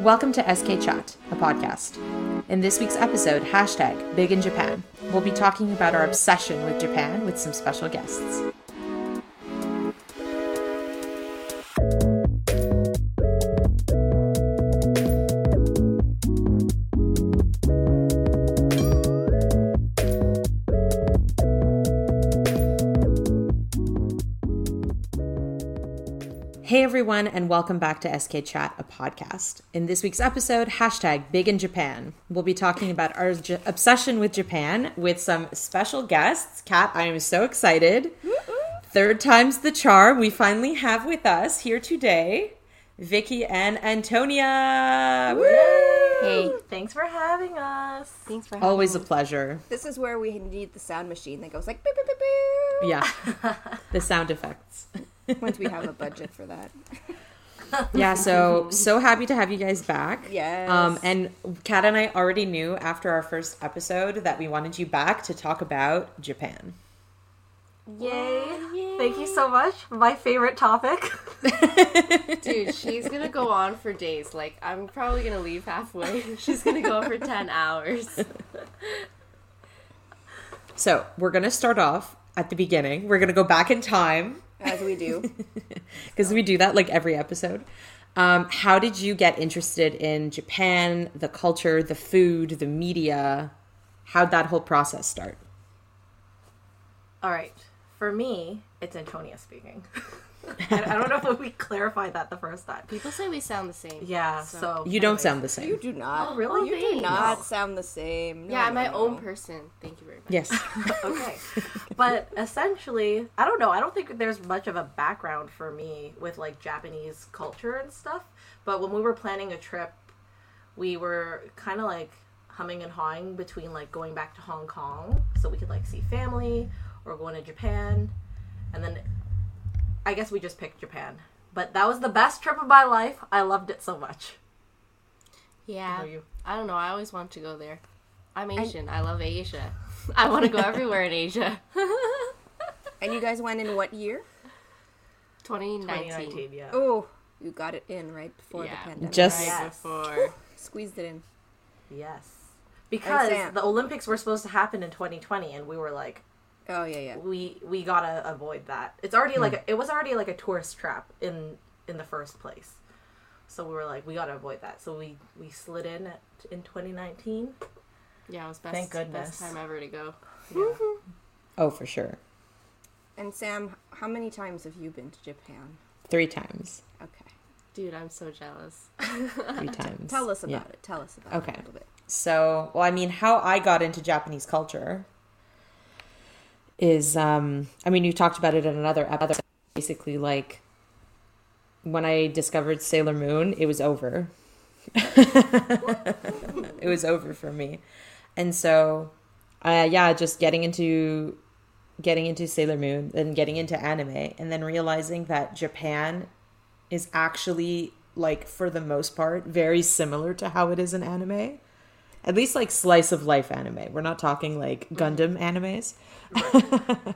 Welcome to SK Chat, a podcast. In this week's episode, hashtag Big in Japan, we'll be talking about our obsession with Japan with some special guests. Everyone, and welcome back to SK Chat, a podcast. In this week's episode, hashtag Big in Japan, we'll be talking about our J- obsession with Japan with some special guests. Kat, I am so excited. Third time's the charm. We finally have with us here today Vicky and Antonia. Woo! Hey, thanks for having us. Thanks for having us. Always a me. pleasure. This is where we need the sound machine that goes like beep, beep, beep, beep. Yeah, the sound effects. Once we have a budget for that. Yeah, so so happy to have you guys back. Yes. Um, and Kat and I already knew after our first episode that we wanted you back to talk about Japan. Yay. Thank you so much. My favorite topic. Dude, she's gonna go on for days. Like, I'm probably gonna leave halfway. She's gonna go on for 10 hours. So we're gonna start off at the beginning. We're gonna go back in time As we do. because we do that like every episode. Um, how did you get interested in Japan, the culture, the food, the media? How'd that whole process start? All right. For me, it's Antonia speaking. I I don't know if we clarified that the first time. People say we sound the same. Yeah, so. You don't sound the same. You do not. Oh, really? You do thanks. not sound the same. No, Yeah, I'm my no, own person. Thank you very much. Yes. okay. But essentially, I don't know. I don't think there's much of a background for me with like Japanese culture and stuff. But when we were planning a trip, we were kind of like humming and hawing between like going back to Hong Kong so we could like see family or going to Japan. And then I guess we just picked Japan. But that was the best trip of my life. I loved it so much. Yeah. You? I don't know. I always want to go there. I'm Asian. I love Asia. I want to go everywhere in Asia. And you guys went in what year? 2019. 2019, yeah. Oh, you got it in right before Yeah. the pandemic. Just- Right Yes. before. Squeezed it in. Yes. Because the Olympics were supposed to happen in 2020 and we were like Oh yeah, yeah. we we got to avoid that. It's already like a, it was already like a tourist trap in in the first place. So we were like we got to avoid that. So we we slid in at, in 2019. Yeah, it was best, Thank goodness. best time ever to go. Yeah. oh, for sure. And Sam, how many times have you been to Japan? Three times. Okay. Dude, I'm so jealous. Three times. Tell us about Yeah. it. Tell us about Okay. it a little bit. So, well, I mean, how I got into Japanese culture is, um, I mean, you talked about it in another episode. Basically, like when I discovered Sailor Moon, it was over. it was over for me, and so, uh, yeah, just getting into getting into Sailor Moon, and getting into anime, and then realizing that Japan is actually like for the most part very similar to how it is in anime at least like slice of life anime. We're not talking like Gundam animes.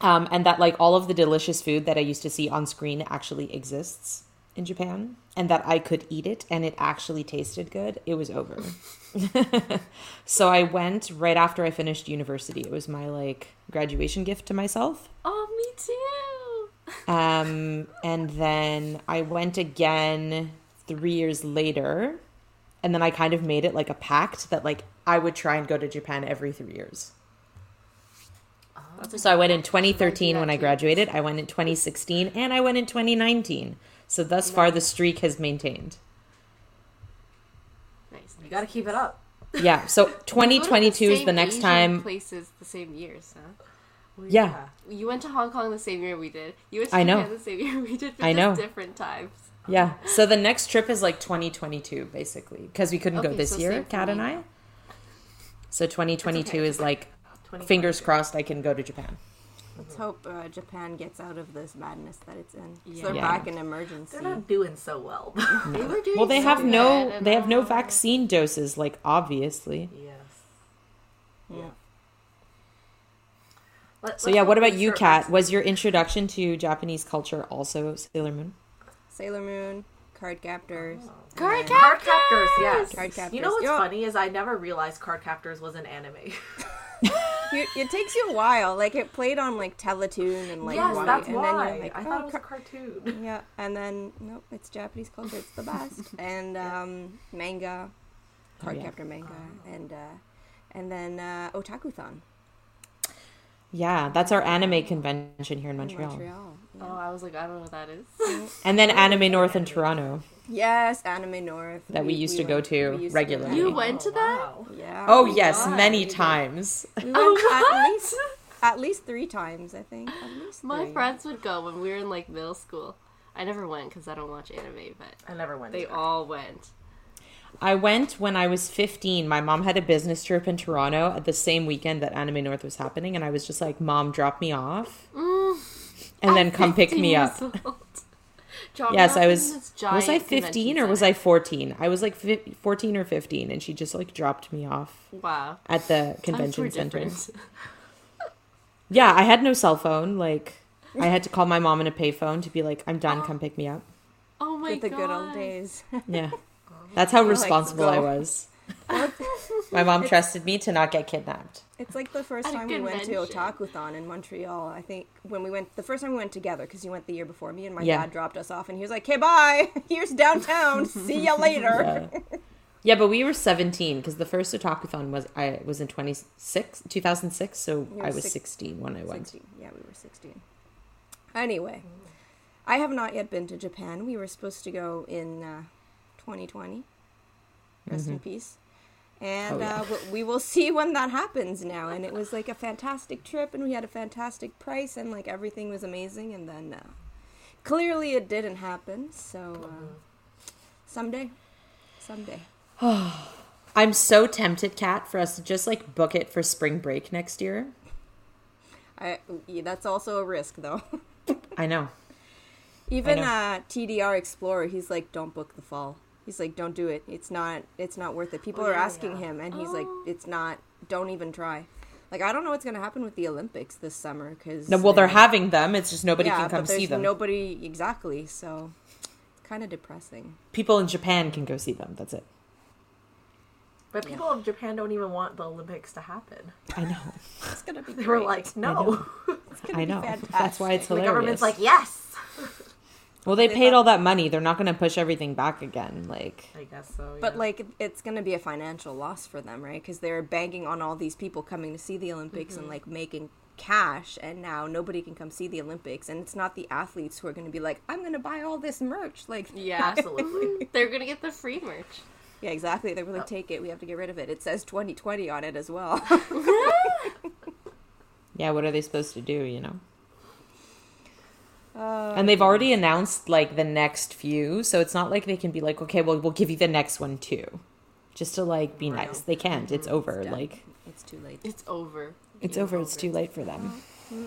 um, and that like all of the delicious food that I used to see on screen actually exists in Japan, and that I could eat it and it actually tasted good. It was over. so I went right after I finished university. It was my like graduation gift to myself. Oh, me too. Um, and then I went again three years later, and then I kind of made it like a pact that like I would try and go to Japan every three years. That's a So I went in 2013 when I graduated. I went in 2016, and I went in 2019. So thus far, the streak has maintained. nice. You got to keep it up. Yeah. So We go 2022 is the next Asian time. Places the same years, huh? Yeah. You went to Hong Kong the same year we did. You went to I know. Japan the same year we did. But I just know. Different times. Yeah. So the next trip is like 2022, basically, because we couldn't go this so year, same Kat and. I. So 2022 okay. is like 2022. fingers crossed I can go to Japan. Let's hope uh, Japan gets out of this madness that it's in. Yeah. they're Yeah. back in emergency. They're not doing so well. They were doing Well, they so have no they have no I- vaccine doses, like obviously. yes. Yeah. Let- So yeah, what about you, start Kat? Was your introduction to Japanese culture also Sailor Moon? Sailor Moon, card captors. Card and- Card captors, yes. Card captors. You know what's Yo. funny is I never realized card captors was an anime. You, it takes you a while. Like it played on like Teletoon and like yes, why- that's and why. then you're like, I oh, thought it was a cartoon. yeah, and then nope, it's Japanese culture. It's the best. and um, manga, card yeah. captor manga, and uh, and then uh, Otakuthon Yeah, that's our anime convention here in in Montreal. Montreal. Yeah. Oh, I was like, I don't know what that is. Mm. And then Anime North in Toronto. Yes, Anime North That we used to go to regularly. You went to oh, that? wow. Yeah. Oh, we yes, God, many you did. times. We Oh, went at least at least three times, I think. At least My three. friends would go when we were in like middle school. I never went because I don't watch anime, but I never went. they all went. I went when I was 15. My mom had a business trip in Toronto at the same weekend that Anime North was happening, and I was just like, Mom, drop me off. Mm, And then come pick me up. years old. Drop me Yes, I was. Was I 15 or was. I 14? I was like fi- 14 or 15, and she just like dropped me off Wow. at the convention center. Yeah, I had no cell phone. Like, I had to call my mom in a payphone to be like, I'm done, come pick me up. Oh my With the good old days. Yeah. That's how responsible go. I was. My mom trusted me to not get kidnapped. It's like the first time we went to convention. Otakuthon in Montreal. I think when we went, the first time we went together, because you went the year before me, and my Yeah. dad dropped us off, and he was like, "Okay, bye. Here's downtown. See ya later." Yeah. Yeah, but we were 17 because the first Otakuthon was I was in 26 2006, so You I was six- 16 when I went. 16. Yeah, we were 16. Anyway, I have not yet been to Japan. We were supposed to go in uh, 2020. Rest in peace. And Mm-hmm. Oh, yeah. uh, we will see when that happens now. And it was like a fantastic trip, and we had a fantastic price, and like everything was amazing. And then uh, clearly it didn't happen. So uh, someday, someday. I'm so tempted, Kat, for us to just like book it for spring break next year. I yeah, that's also a risk, though. I know. Even know. uh, TDR Explorer, he's like, don't book the fall. He's like, don't do it. It's not. It's not worth it. People Oh, are asking yeah. him, and he's like, oh. it's not. Don't even try. Like, I don't know what's gonna happen with the Olympics this summer because No, well, they're having them. It's just nobody yeah, can come but see them. nobody exactly. So, it's kind of depressing. People in Japan can go see them. That's it. But people of Japan don't even want the Olympics to happen. I know. It's gonna be. They were like, no. It's gonna I be know. fantastic. That's why it's hilarious. the government's like, yes. well, they They paid thought- all that money. They're not going to push everything back again. Like, I guess so. But like, it's gonna be a financial loss for them, right? Because they're banking on all these people coming to see the Olympics Mm-hmm. and like making cash, and now nobody can come see the Olympics, and it's not the athletes who are gonna be like, I'm gonna buy all this merch, like. Yeah. absolutely. They're gonna get the free merch. Yeah, exactly. They were like, take it. We have to get rid of it. It says 2020 on it as well. yeah, what are they supposed to do, you know? And they've already announced like the next few, so it's not like they can be like, okay, well, we'll give you the next one too, just to like be Right. nice. They can't. It's mm-hmm. over. done. Like it's too late. It's over. it's Game over. It's too late for them. Mm-hmm.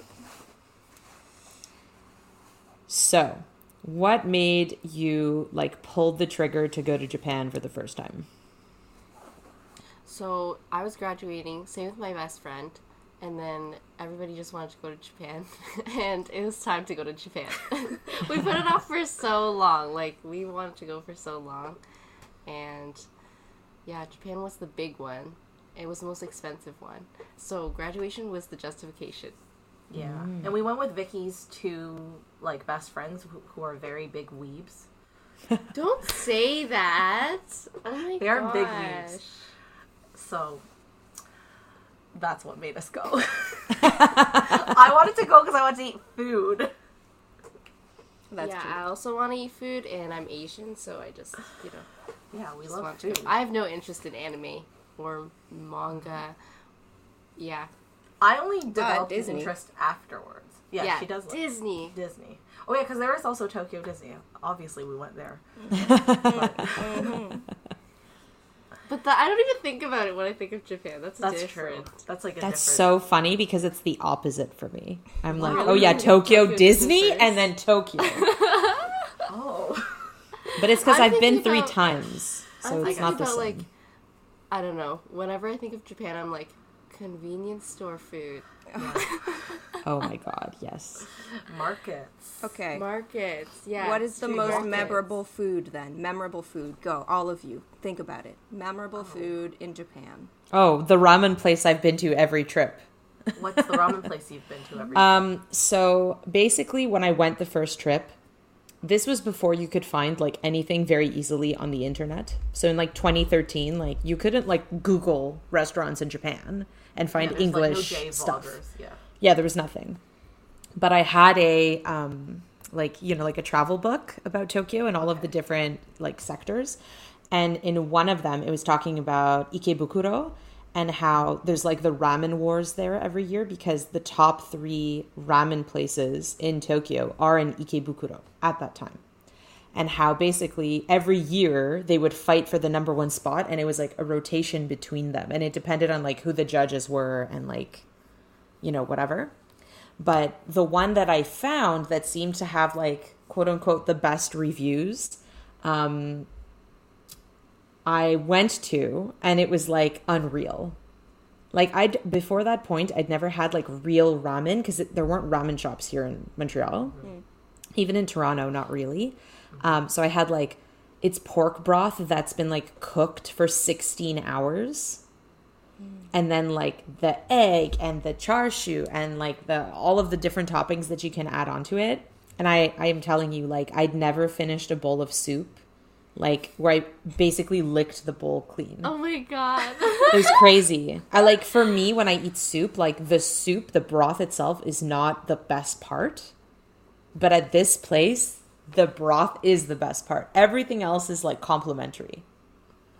So, what made you like pull the trigger to go to Japan for the first time? So I was graduating, same with my best friend, and then everybody just wanted to go to Japan, and it was time to go to Japan. we put it off for so long, like we wanted to go for so long, and yeah, Japan was the big one. It was the most expensive one, so graduation was the justification. Yeah, Mm. and we went with Vicky's two like best friends who, who are very big weebs. Don't say that. Oh my They are big gosh. weebs. So that's what made us go. I wanted to go because I wanted to eat food. That's yeah, true. I also want to eat food, and I'm Asian, so I just you know. Yeah, we love want food. to. I have no interest in anime or manga. Yeah. I only ah, developed an interest afterwards. Yeah, she does like Disney. Disney. Oh yeah, because there is also Tokyo Disney. Obviously, we went there. Mm-hmm. But the, I don't even think about it when I think of Japan. That's, That's different. true. That's like a That's different. so funny because it's the opposite for me. I'm like, oh yeah, Tokyo, Tokyo Disney, Disney and then Tokyo. Oh, But it's because I've been three about- times, so I'm it's not the about, same. like, I don't know. Whenever I think of Japan, I'm like convenience store food. Oh my god, yes. Markets. Okay. Markets, yeah. what is the street most markets. memorable food then? Memorable food. Go, all of you. Think about it. Memorable food in Japan. Oh, the ramen place I've been to every trip. What's the ramen place you've been to every Um, so basically, when I went the first trip, this was before you could find like anything very easily on the internet. So in like 2013, like you couldn't like Google restaurants in Japan and Yeah, find like, no English stuff. Yeah. Yeah, there was nothing. But I had a um like you know like a travel book about Tokyo and all of the different like sectors. And in one of them it was talking about Ikebukuro and how there's like the ramen wars there every year because the top 3 ramen places in Tokyo are in Ikebukuro at that time. And how basically every year they would fight for the number 1 spot and it was like a rotation between them and it depended on like who the judges were and like you know, whatever. But the one that I found that seemed to have like quote unquote the best reviews, um, I went to and it was like unreal. Like I'd before that point, I'd never had like real ramen because there weren't ramen shops here in Montreal, even in Toronto, not really. Um, so I had like it's pork broth that's been like cooked for 16 hours. And then like the egg and the char siu and like the all of the different toppings that you can add onto it. And i i am telling you like i'd never finished a bowl of soup like where i basically licked the bowl clean. Oh my god. it was crazy. I like for me when i eat soup like the soup the broth itself is not the best part. But at this place the broth is the best part everything else is like complimentary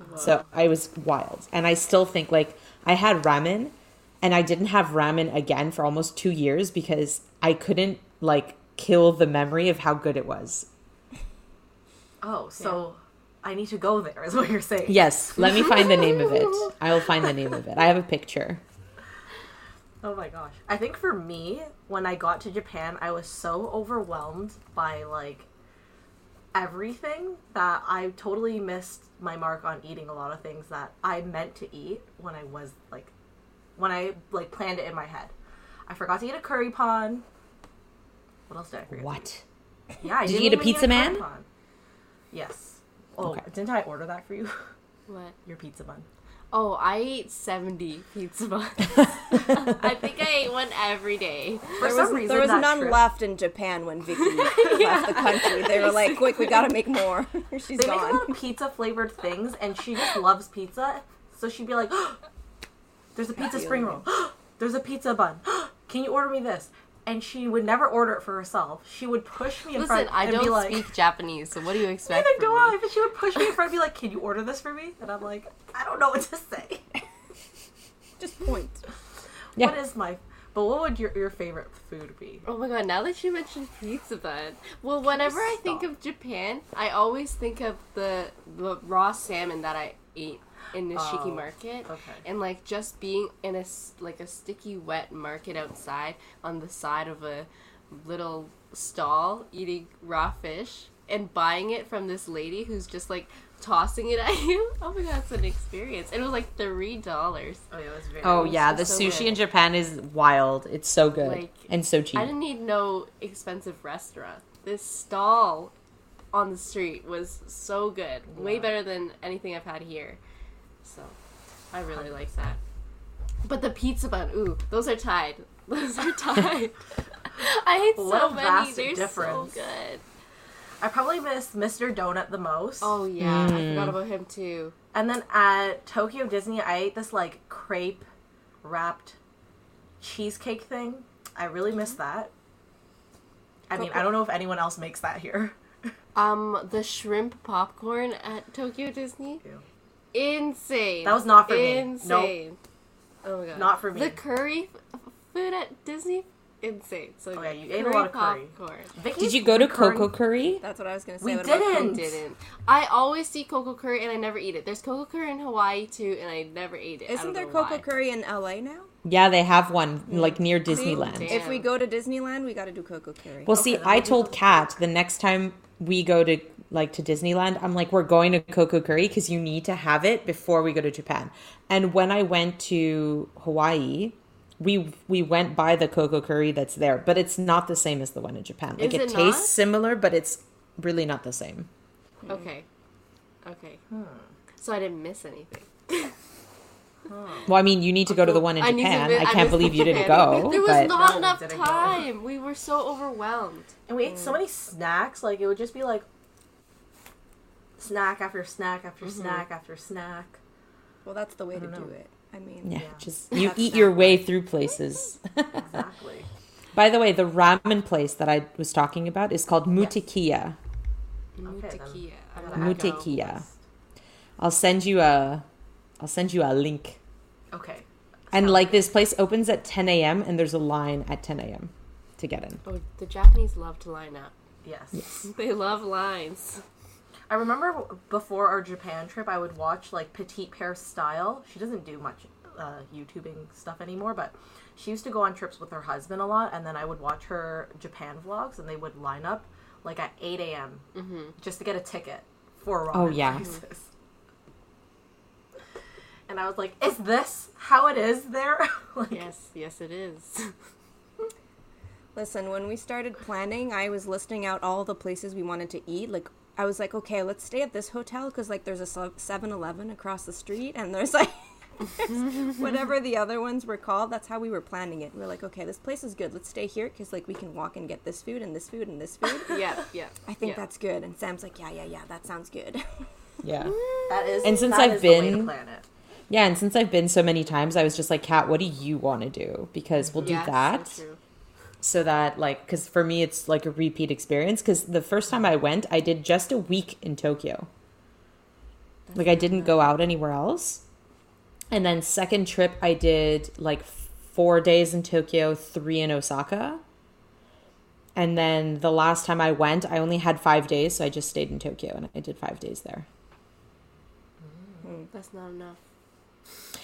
uh-huh. so I was wild. And I still think like I had ramen and I didn't have ramen again for almost 2 years because I couldn't like kill the memory of how good it was. Oh, so I need to go there, is what you're saying. Yes, let me find the name of it. I will find the name of it. I have a picture. Oh my gosh. I think for me, when I got to Japan, I was so overwhelmed by like everything that I totally missed my mark on eating a lot of things that I meant to eat when I was like when I like planned it in my head. I forgot to eat a curry pan. What else did I forget? What? Yeah, I Did you didn't eat a even pizza man? curry pan. Yes. Oh, Okay. didn't I order that for you? what? Your pizza bun. Oh, I ate 70 pizza buns. I think I ate one every day. For There some was, reason, there was none trip- left in Japan when Vicky left the country. They were like, quick, we gotta make more. She's They make a gone. lot of pizza flavored things, and she just loves pizza. So she'd be like, "There's a pizza spring roll. There's a pizza bun. Can you order me this?" And she would never order it for herself. She would push me in Listen, front I and don't be like, speak Japanese, so what do you expect "Neither do from I." me? But she would push me in front and be like, "Can you order this for me?" And I'm like, "I don't know what to say." Just point. Yeah. What is my? But what would your your favorite food be? Oh my god, now that you mentioned pizza bun. Well, whenever I think of Japan, I always think of the, the raw salmon that I ate in the Shiki Oh, market. okay. And like just being in a s- like a sticky wet market outside on the side of a little stall eating raw fish and buying it from this lady who's just like tossing it at you. Oh my god, it's an experience. And it was like $3. Oh yeah, it was very. Oh yeah, the so sushi good. in Japan is wild. It's so good Like, and so cheap. I didn't need no expensive restaurant. This stall on the street was so good. Way better than anything I've had here. So, I really like that. But the pizza bun, ooh, those are tied. Those are tied. I ate What so a many. vast They're difference. so good. I probably miss Mr. Donut the most. Oh yeah, I Mm. forgot about him too. And then at Tokyo Disney, I ate this like crepe wrapped cheesecake thing. I really miss that. I mean, I don't know if anyone else makes that here. Um, the shrimp popcorn at Tokyo Disney, Ew. Insane. That was not for me. Insane. Oh my god. Not for me. The curry f- food at Disney, insane. So Oh, yeah, you ate a lot of curry. popcorn. Vicky's Did you go to recurring- Coco Curry? That's what I was gonna say. We What didn't. Coke? Didn't. I always see Coco Curry and I never eat it. There's Coco Curry in Hawaii too, and I never ate it. I Isn't there know Coco why. Curry in LA now? Yeah, they have one like near Disneyland. damn. If we go to Disneyland, we gotta do Coco Curry. Well, see, I told Coco Kat the next time we go to like to Disneyland, I'm like, we're going to Coco Curry because you need to have it before we go to Japan. And when I went to Hawaii, we we went by the Coco Curry that's there, but it's not the same as the one in Japan. Like Is it, it tastes not? similar, but it's really not the same. Okay. Okay. Hmm. So I didn't miss anything. Well, I mean, you need to go to the one in I Japan. mi- I can't missed believe you didn't go. There was but not No, we enough didn't go. time. We were so overwhelmed. And we ate so many snacks. Like it would just be like snack after snack after mm-hmm. snack after snack. Well, that's the way to don't do it. I mean, yeah, Yeah. just you That's eat your way through places. Exactly. By the way, the ramen place that I was talking about is called Mutekiya. Okay, then. Mutekiya. I'm Gotta gonna add to the Mutekiya. list. I'll send you a I'll send you a link. Okay. And Sounds like good. this place opens at 10 a.m. and there's a line at 10 a.m. to get in. Oh, the Japanese love to line up. Yes. They love lines. I remember before our Japan trip, I would watch like Petite Pear Style. She doesn't do much uh, YouTubing stuff anymore, but she used to go on trips with her husband a lot, and then I would watch her Japan vlogs, and they would line up like at 8 a.m. just to get a ticket for ramen Oh, yeah. prices. And I was like, "Is this how it is there?" like, Yes, yes, it is. Listen, when we started planning, I was listing out all the places we wanted to eat. Like, I was like, okay, let's stay at this hotel because, like, there's a 7 Eleven across the street, and there's like. there's whatever the other ones were called, that's how we were planning it. We are like, okay, this place is good. Let's stay here because, like, we can walk and get this food and this food and this food. yeah, yeah. I think yeah. that's good. And Sam's like, yeah, yeah, yeah, that sounds good. Yeah. that is. And since that I've is the way to been- plan it. Yeah, and since I've been so many times, I was just like, Kat, what do you want to do? Because we'll do Yes, that. true. so that like because for me it's like a repeat experience because the first time i went i did just a week in tokyo like i didn't go out anywhere else and then second trip i did like four days in tokyo three in osaka and then the last time i went i only had five days so i just stayed in tokyo and i did five days there mm, That's not enough.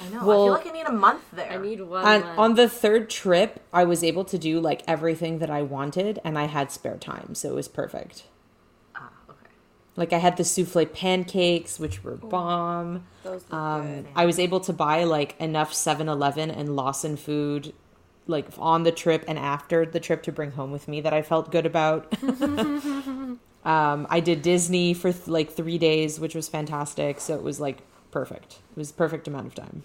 I know. I feel like I need a month there. I need one. on, month. on the third trip i was able to do like everything that i wanted and i had spare time so it was perfect Ah, okay. Like I had the souffle pancakes, which were bomb. Those look Um, good. I was able to buy like enough 7-Eleven and Lawson food, like on the trip and after the trip to bring home with me that I felt good about. um, I did Disney for th- like three days, which was fantastic. So it was like perfect. It was perfect amount of time.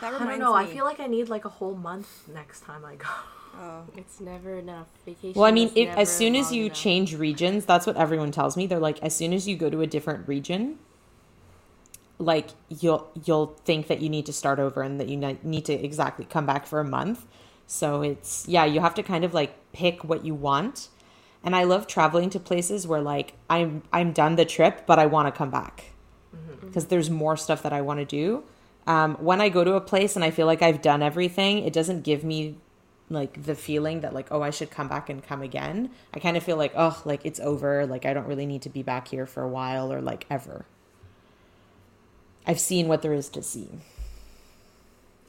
That I don't reminds know. I feel like I need like a whole month next time I go. Oh. It's never enough. Vacation. Well, I mean, is if, never as soon as you enough. change regions, that's what everyone tells me. They're like, as soon as you go to a different region, like you'll you'll think that you need to start over and that you need to exactly come back for a month. So it's yeah, you have to kind of like pick what you want. And I love traveling to places where like I'm I'm done the trip, but I want to come back because there's more stuff that I want to do. Um, when I go to a place and I feel like I've done everything, it doesn't give me like the feeling that like oh I should come back and come again. I kind of feel like oh like it's over, like I don't really need to be back here for a while or like ever. I've seen what there is to see.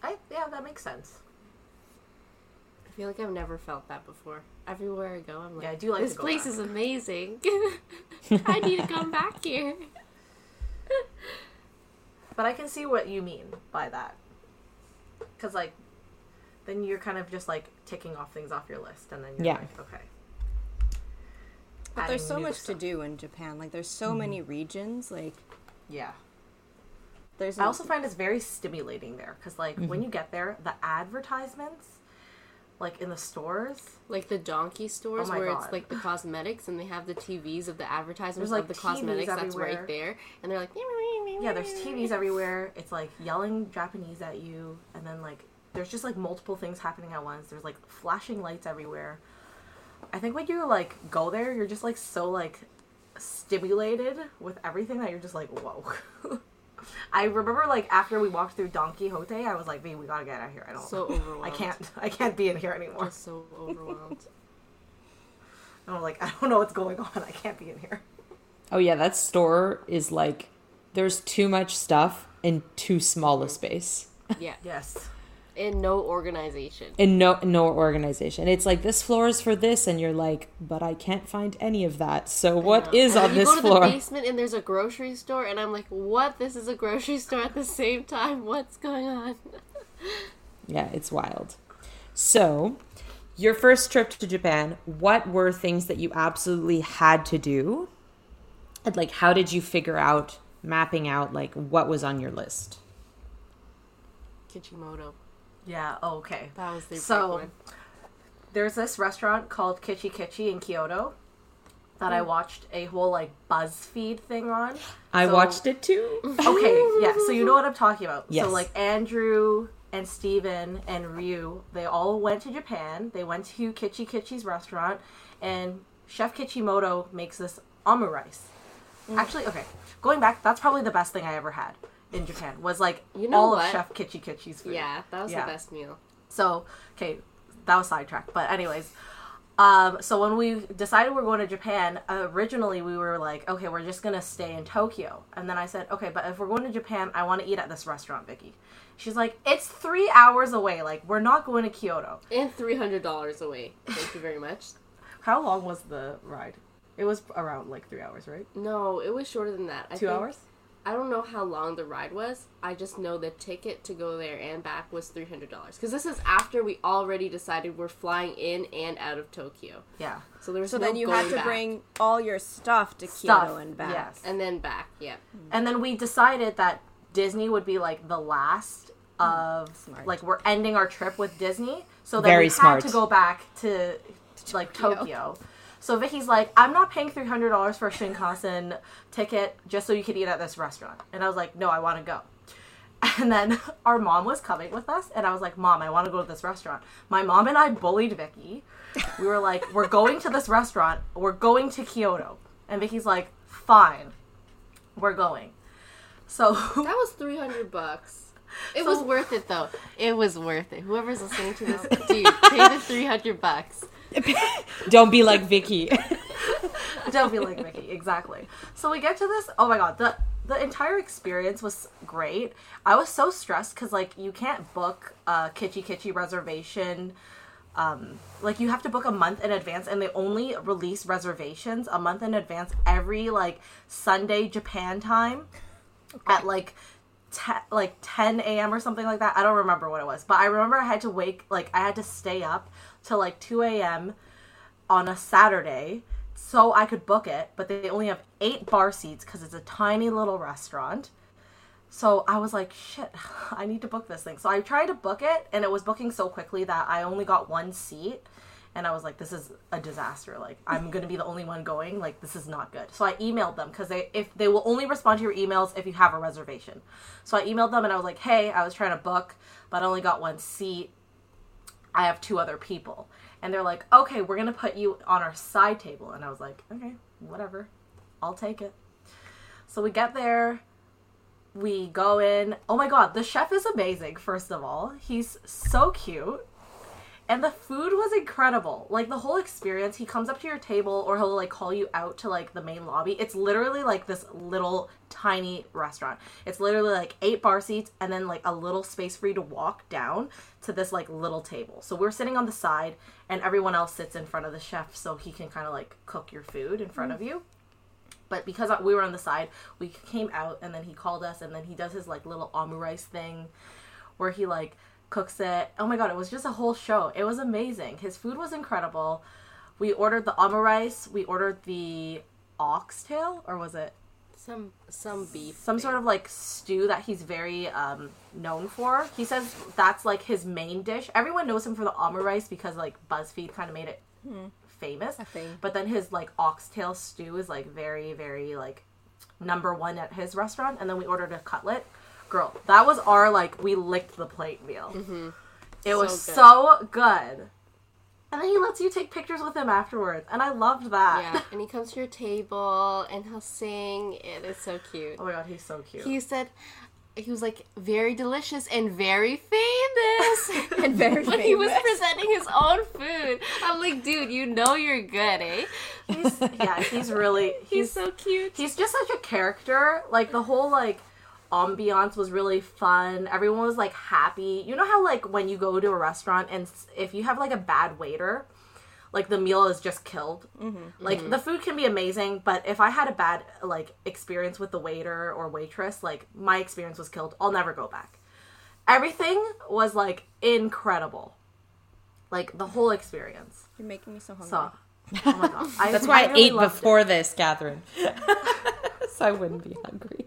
I yeah, that makes sense. I feel like I've never felt that before. Everywhere I go, I'm like, Yeah, I do like this place back." is amazing. I need to come back here. But I can see what you mean by that. Cuz like then you're kind of just like ticking off things off your list and then you're Yeah. like, okay. But there's so new much to do in Japan. Like, there's so many mm-hmm. regions. Like, Yeah. there's. I also find it's very stimulating there cuz like when mm-hmm. you get there, the advertisements like in the stores, Like the Donki stores Oh where God. it's like the cosmetics and they have the TVs of the advertisements There's, like, of the TVs cosmetics that's right there. And they're like, yeah, there's TVs everywhere. It's like yelling Japanese at you, and then like there's just like multiple things happening at once. There's like flashing lights everywhere. I think when you like go there, you're just like so like stimulated with everything that you're just like whoa. I remember like after we walked through Don Quixote, I was like, "V, we gotta get out of here. I don't. So overwhelmed. I can't. I can't be in here anymore." Just so overwhelmed. And I'm like, I don't know what's going on. I can't be in here. Oh yeah, that store is like there's too much stuff in too small a space. Yeah. Yes. In no organization. in no no organization. It's like this floor is for this, and you're like, but I can't find any of that. So what is And on you this go to floor? the basement and there's a grocery store, and I'm like, what? This is a grocery store at the same time. What's going on? Yeah, it's wild. So, your first trip to Japan, what were things that you absolutely had to do? And like how did you figure out mapping out like what was on your list? Kichimoto. Yeah. oh, Okay. That was the So- one. There's this restaurant called Kichi Kichi in Kyoto that I watched a whole like BuzzFeed thing on. I So- watched it too. Okay, yeah. So you know what I'm talking about. Yes. So like Andrew and Steven and Ryu, they all went to Japan. They went to Kichi Kichi's restaurant, and Chef Kichimoto makes this omurice. Mm. Actually, okay, going back, that's probably the best thing I ever had in Japan. Was like You know all what? of Chef Kichi Kichi's food. Yeah, that was Yeah. the best meal. So, okay, that was sidetracked. But anyways, um, so when we decided we are going to Japan, originally we were like, okay, we're just gonna stay in Tokyo. And then I said, okay, but if we're going to Japan, I want to eat at this restaurant, Vicky. She's like, it's three hours away. Like, we're not going to Kyoto. And $300 away. Thank you very much. How long was the ride? It was around like three hours, right? No, it was shorter than that. I Two hours? I don't know how long the ride was. I just know the ticket to go there and back was three hundred dollars. Because this is after we already decided we're flying in and out of Tokyo, Yeah. so there was So no then you going had to back. bring all your stuff to Stuff, Kyoto and back. yes. and then back. Yeah, And then we decided that Disney would be like the last hmm. of Smart. like we're ending our trip with Disney. So then Very we smart. had to go back to, to, like Tokyo. So Vicky's like, I'm not paying three hundred dollars for a Shinkansen ticket just so you can eat at this restaurant. And I was like, No, I want to go. And then our mom was coming with us, and I was like, Mom, I want to go to this restaurant. My mom and I bullied Vicky. We were like, We're going to this restaurant. We're going to Kyoto. And Vicky's like, Fine, we're going. So that was three hundred bucks. It was worth it though. It was worth it. Whoever's listening to this, dude, pay the three hundred bucks. Don't be like Vicky. Don't be like Vicky, exactly. So we get to this. Oh my god, the the entire experience was great. I was so stressed because like you can't book a Kichi Kichi reservation. Um, like you have to book a month in advance, and they only release reservations a month in advance every like Sunday Japan time at like. Te- like 10 a.m. or something like that. I don't remember what it was, but I remember I had to wake, like, I had to stay up till like 2 a.m. on a Saturday so I could book it, but they only have eight bar seats because it's a tiny little restaurant. So I was like, shit, I need to book this thing. So I tried to book it, and it was booking so quickly that I only got one seat. And I was like, this is a disaster. Like, I'm going to be the only one going. Like, this is not good. So I emailed them because they, if they will only respond to your emails if you have a reservation. So I emailed them and I was like, hey, I was trying to book, but I only got one seat. I have two other people. And they're like, okay, we're going to put you on our side table. And I was like, okay, whatever. I'll take it. So we get there. We go in. Oh my god, the chef is amazing, first of all. He's so cute. And the food was incredible. Like the whole experience, he comes up to your table or he'll like call you out to like the main lobby. It's literally like this little tiny restaurant. It's literally like eight bar seats and then like a little space for you to walk down to this like little table. So we're sitting on the side and everyone else sits in front of the chef so he can kind of like cook your food in front of mm. you but because we were on the side we came out and then he called us and then he does his like little omurice thing where he like cooks it oh my god it was just a whole show it was amazing his food was incredible we ordered the omurice we ordered the oxtail or was it Some some beef. some thing. sort of like stew that he's very um, known for. He says that's like his main dish. Everyone knows him for the omurice because like BuzzFeed kind of made it famous. But then his like oxtail stew is like very very like number one at his restaurant. And then we ordered a cutlet. Girl, that was our like we licked the plate meal. It was So good. so good. And then he lets you take pictures with him afterwards, and I loved that. Yeah, and he comes to your table and he'll sing. It is so cute. Oh my god, he's so cute. He said he was like very delicious and very famous. And very when he was presenting his own food. I'm like, dude, you know you're good, eh? He's, yeah, he's really He's so cute. he's just such a character. Like the whole like ambiance was really fun. Everyone was like happy. You know how like when you go to a restaurant and if you have like a bad waiter, like the meal is just killed. Mm-hmm. Like mm-hmm. the food can be amazing, but if I had a bad like experience with the waiter or waitress, like my experience was killed. I'll never go back. Everything was like incredible. Like the whole experience. You're making me so hungry. So, oh my god, I, That's why I, really ate before It. this, Catherine. so I wouldn't be hungry.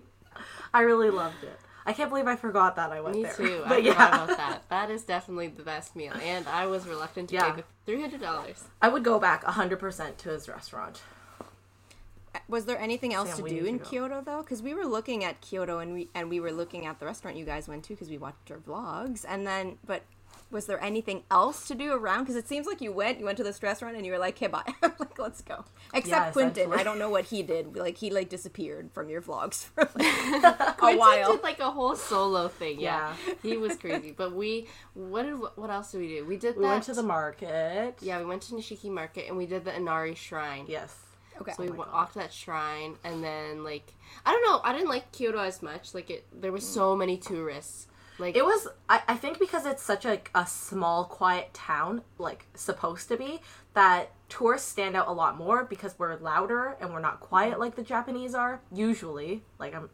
I really loved it. I can't believe I forgot that I went Me there. too. I But forgot yeah, about that. That is definitely the best meal, and I was reluctant to Yeah. pay the three hundred dollars. I would go back hundred percent to his restaurant. Was there anything else Sam, to do need in to go. Kyoto though? Because we were looking at Kyoto and we and we were looking at the restaurant you guys went to because we watched your vlogs. And then, but was there anything else to do around? Because it seems like you went, you went to this restaurant and you were like, "Okay, bye." Like, "Let's go." Except Yeah, Quentin, essentially. I don't know what he did. Like he like disappeared from your vlogs for like a Quentin while. did like a whole solo thing. Yeah, Yeah. he was crazy. But we, what did what else did we do? We did We that. went to the market. Yeah, we went to Nishiki Market and we did the Inari Shrine. Yes. Okay. So we Oh my wa- God. walked that shrine, and then like I don't know, I didn't like Kyoto as much. Like it, there were mm. so many tourists. Like It was. I, I think because it's such a, a small, quiet town, like supposed to be, that tourists stand out a lot more because we're louder and we're not quiet like the Japanese are usually. Like I'm,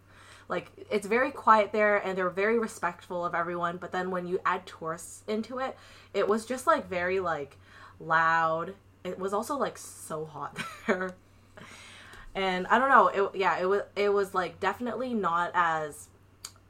like it's very quiet there and they're very respectful of everyone. But then when you add tourists into it, it was just like very like loud. It was also like so hot there. And I don't know. It, yeah, it was. It was like definitely not as.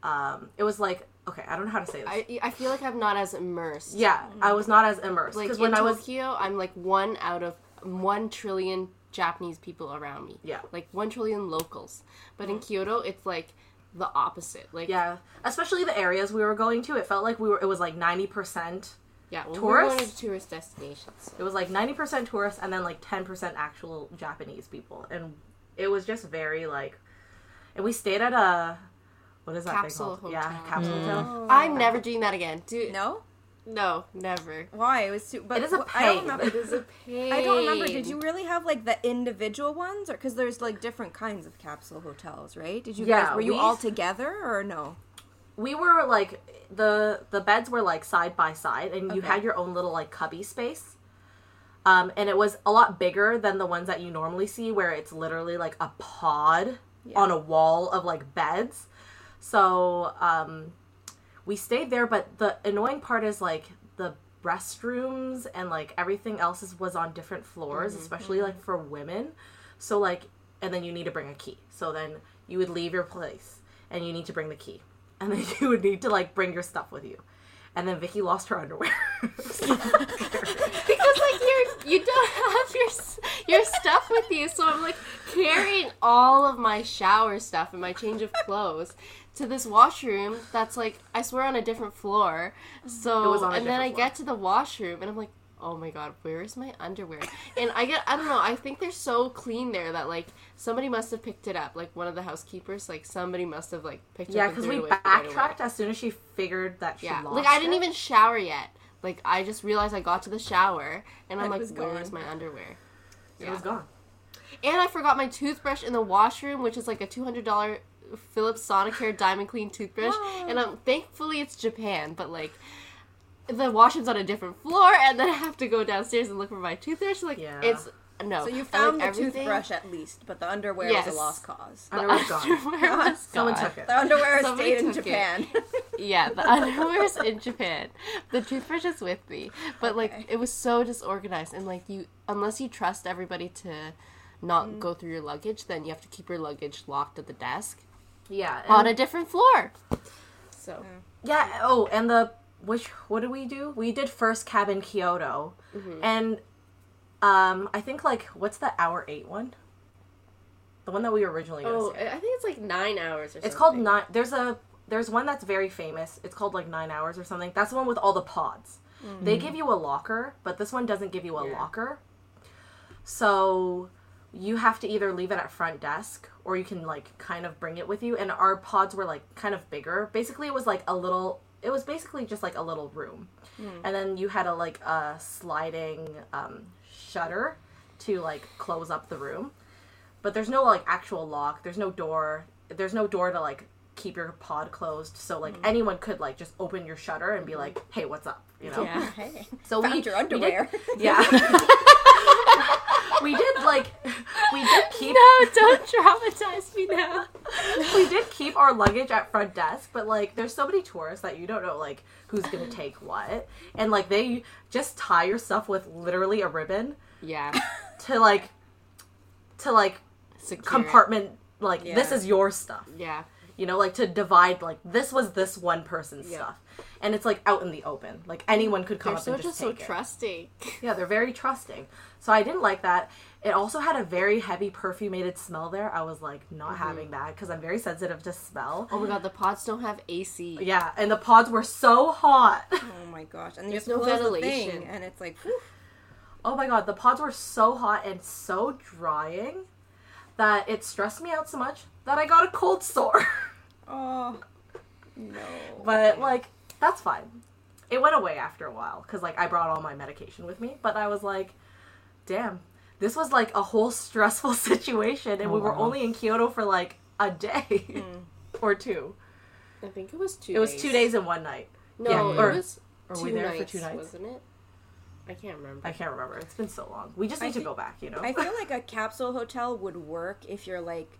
Um, it was like okay. I don't know how to say this. I, I feel like I'm not as immersed. Yeah, I was not as immersed like because in when I was Tokyo, I'm like one out of one trillion Japanese people around me. Yeah. like one trillion locals. But in mm. Kyoto, it's like the opposite. Like yeah, especially the areas we were going to, it felt like we were. It was like ninety percent. yeah, when we were going to tourist destinations. It was like ninety percent tourists and then like ten percent actual Japanese people, and it was just very like. And we stayed at a, what is that Capsule thing called? Yeah, hotel. capsule hotel. I'm never doing that again, dude. no. no, never. Why? It was too. But It is a wh- I don't pain. remember. It is a pain. I don't remember. Did you really have like the individual ones, or because there's like different kinds of capsule hotels, right? Did you Yeah, guys were you we- all together or no? we were like the the beds were like side by side and you had your own little like cubby space um and it was a lot bigger than the ones that you normally see where it's literally like a pod on a wall of like beds so um we stayed there but the annoying part is like the restrooms and like everything else is, was on different floors especially like for women. So like and then you need to bring a key. So then you would leave your place and you need to bring the key. And then you would need to like bring your stuff with you. And then Vicky lost her underwear. because like you're you don't have your your stuff with you, so I'm like carrying all of my shower stuff and my change of clothes to this washroom that's like I swear on a different floor. Mm-hmm. So It on a and then I floor. get to the washroom and I'm like, oh my god, where is my underwear? And I get I don't know, I think they're so clean there that like somebody must have picked it up, like one of the housekeepers, like somebody must have like picked it yeah, up. and because we it away right backtracked as soon as she figured that she Yeah, lost like I didn't it. even shower yet. Like I just realized I got to the shower and I'm It like, where's gone. my underwear? It was gone. And I forgot my toothbrush in the washroom, which is like a two hundred dollar Philips Sonicare Diamond Clean toothbrush. And um, thankfully it's Japan, but like the washroom's on a different floor, and then I have to go downstairs and look for my toothbrush. Like Yeah. it's no. So you found like, the everything- toothbrush at least, but the underwear Yes. was a lost cause. The Underwear's gone. underwear was Someone gone. took it. The underwear Somebody stayed in. Japan. Yeah, the underwear's in Japan. The toothbrush is with me. But like Okay. it was so disorganized and like you unless you trust everybody to not Mm. go through your luggage, then you have to keep your luggage locked at the desk Yeah. on a different floor. So Yeah. Oh, and the which what did we do? We did first cabin Kyoto, Mm-hmm. and um, I think like what's the hour eight one? The one that we were originally gonna Oh, see. I think it's like nine hours or something. It's called nine. There's a there's one that's very famous. It's called like nine hours or something. That's the one with all the pods. They give you a locker, but this one doesn't give you a Yeah. locker. So you have to either leave it at front desk or you can like kind of bring it with you. And our pods were like kind of bigger. Basically, it was like a little. It was basically just like a little room, and then you had a like a sliding um, shutter to like close up the room but there's no like actual lock there's no door there's no door to like keep your pod closed so like Mm. anyone could like just open your shutter and be like, "Hey, what's up?" You know. Yeah. Hey, So found we- your we did- underwear. Yeah. we did like we did keep No, don't traumatize me now. we did keep our luggage at front desk, but like there's so many tourists that you don't know like who's gonna take what. And like they just tie your stuff with literally a ribbon Yeah. to like to like Secure compartment like this is your stuff. Yeah. You know, like to divide like this was this one person's Yeah. stuff. And it's like out in the open. Like anyone could come They're up so and just just so take it. trusting. Yeah, they're very trusting. So I didn't like that. It also had a very heavy perfumated smell there. I was like not Mm-hmm. having that because I'm very sensitive to smell. Oh my god, the pods don't have AC. Yeah, and the pods were so hot. Oh my gosh! And There's there's no no ventilation. Thing, and it's like, whew, oh my god, the pods were so hot and so drying that it stressed me out so much that I got a cold sore. oh no. but like that's fine. It went away after a while because like I brought all my medication with me, but I was like, damn, this was like a whole stressful situation, and Oh, we were wow. only in Kyoto for like a day hmm. or two. I think it was two It was two days and one night. No, Yeah, it or- was Or two we there nights, for two nights? wasn't it? I can't remember. I can't remember. It's been so long. We just I need to thi- go back. You know. I feel like a capsule hotel would work if you're like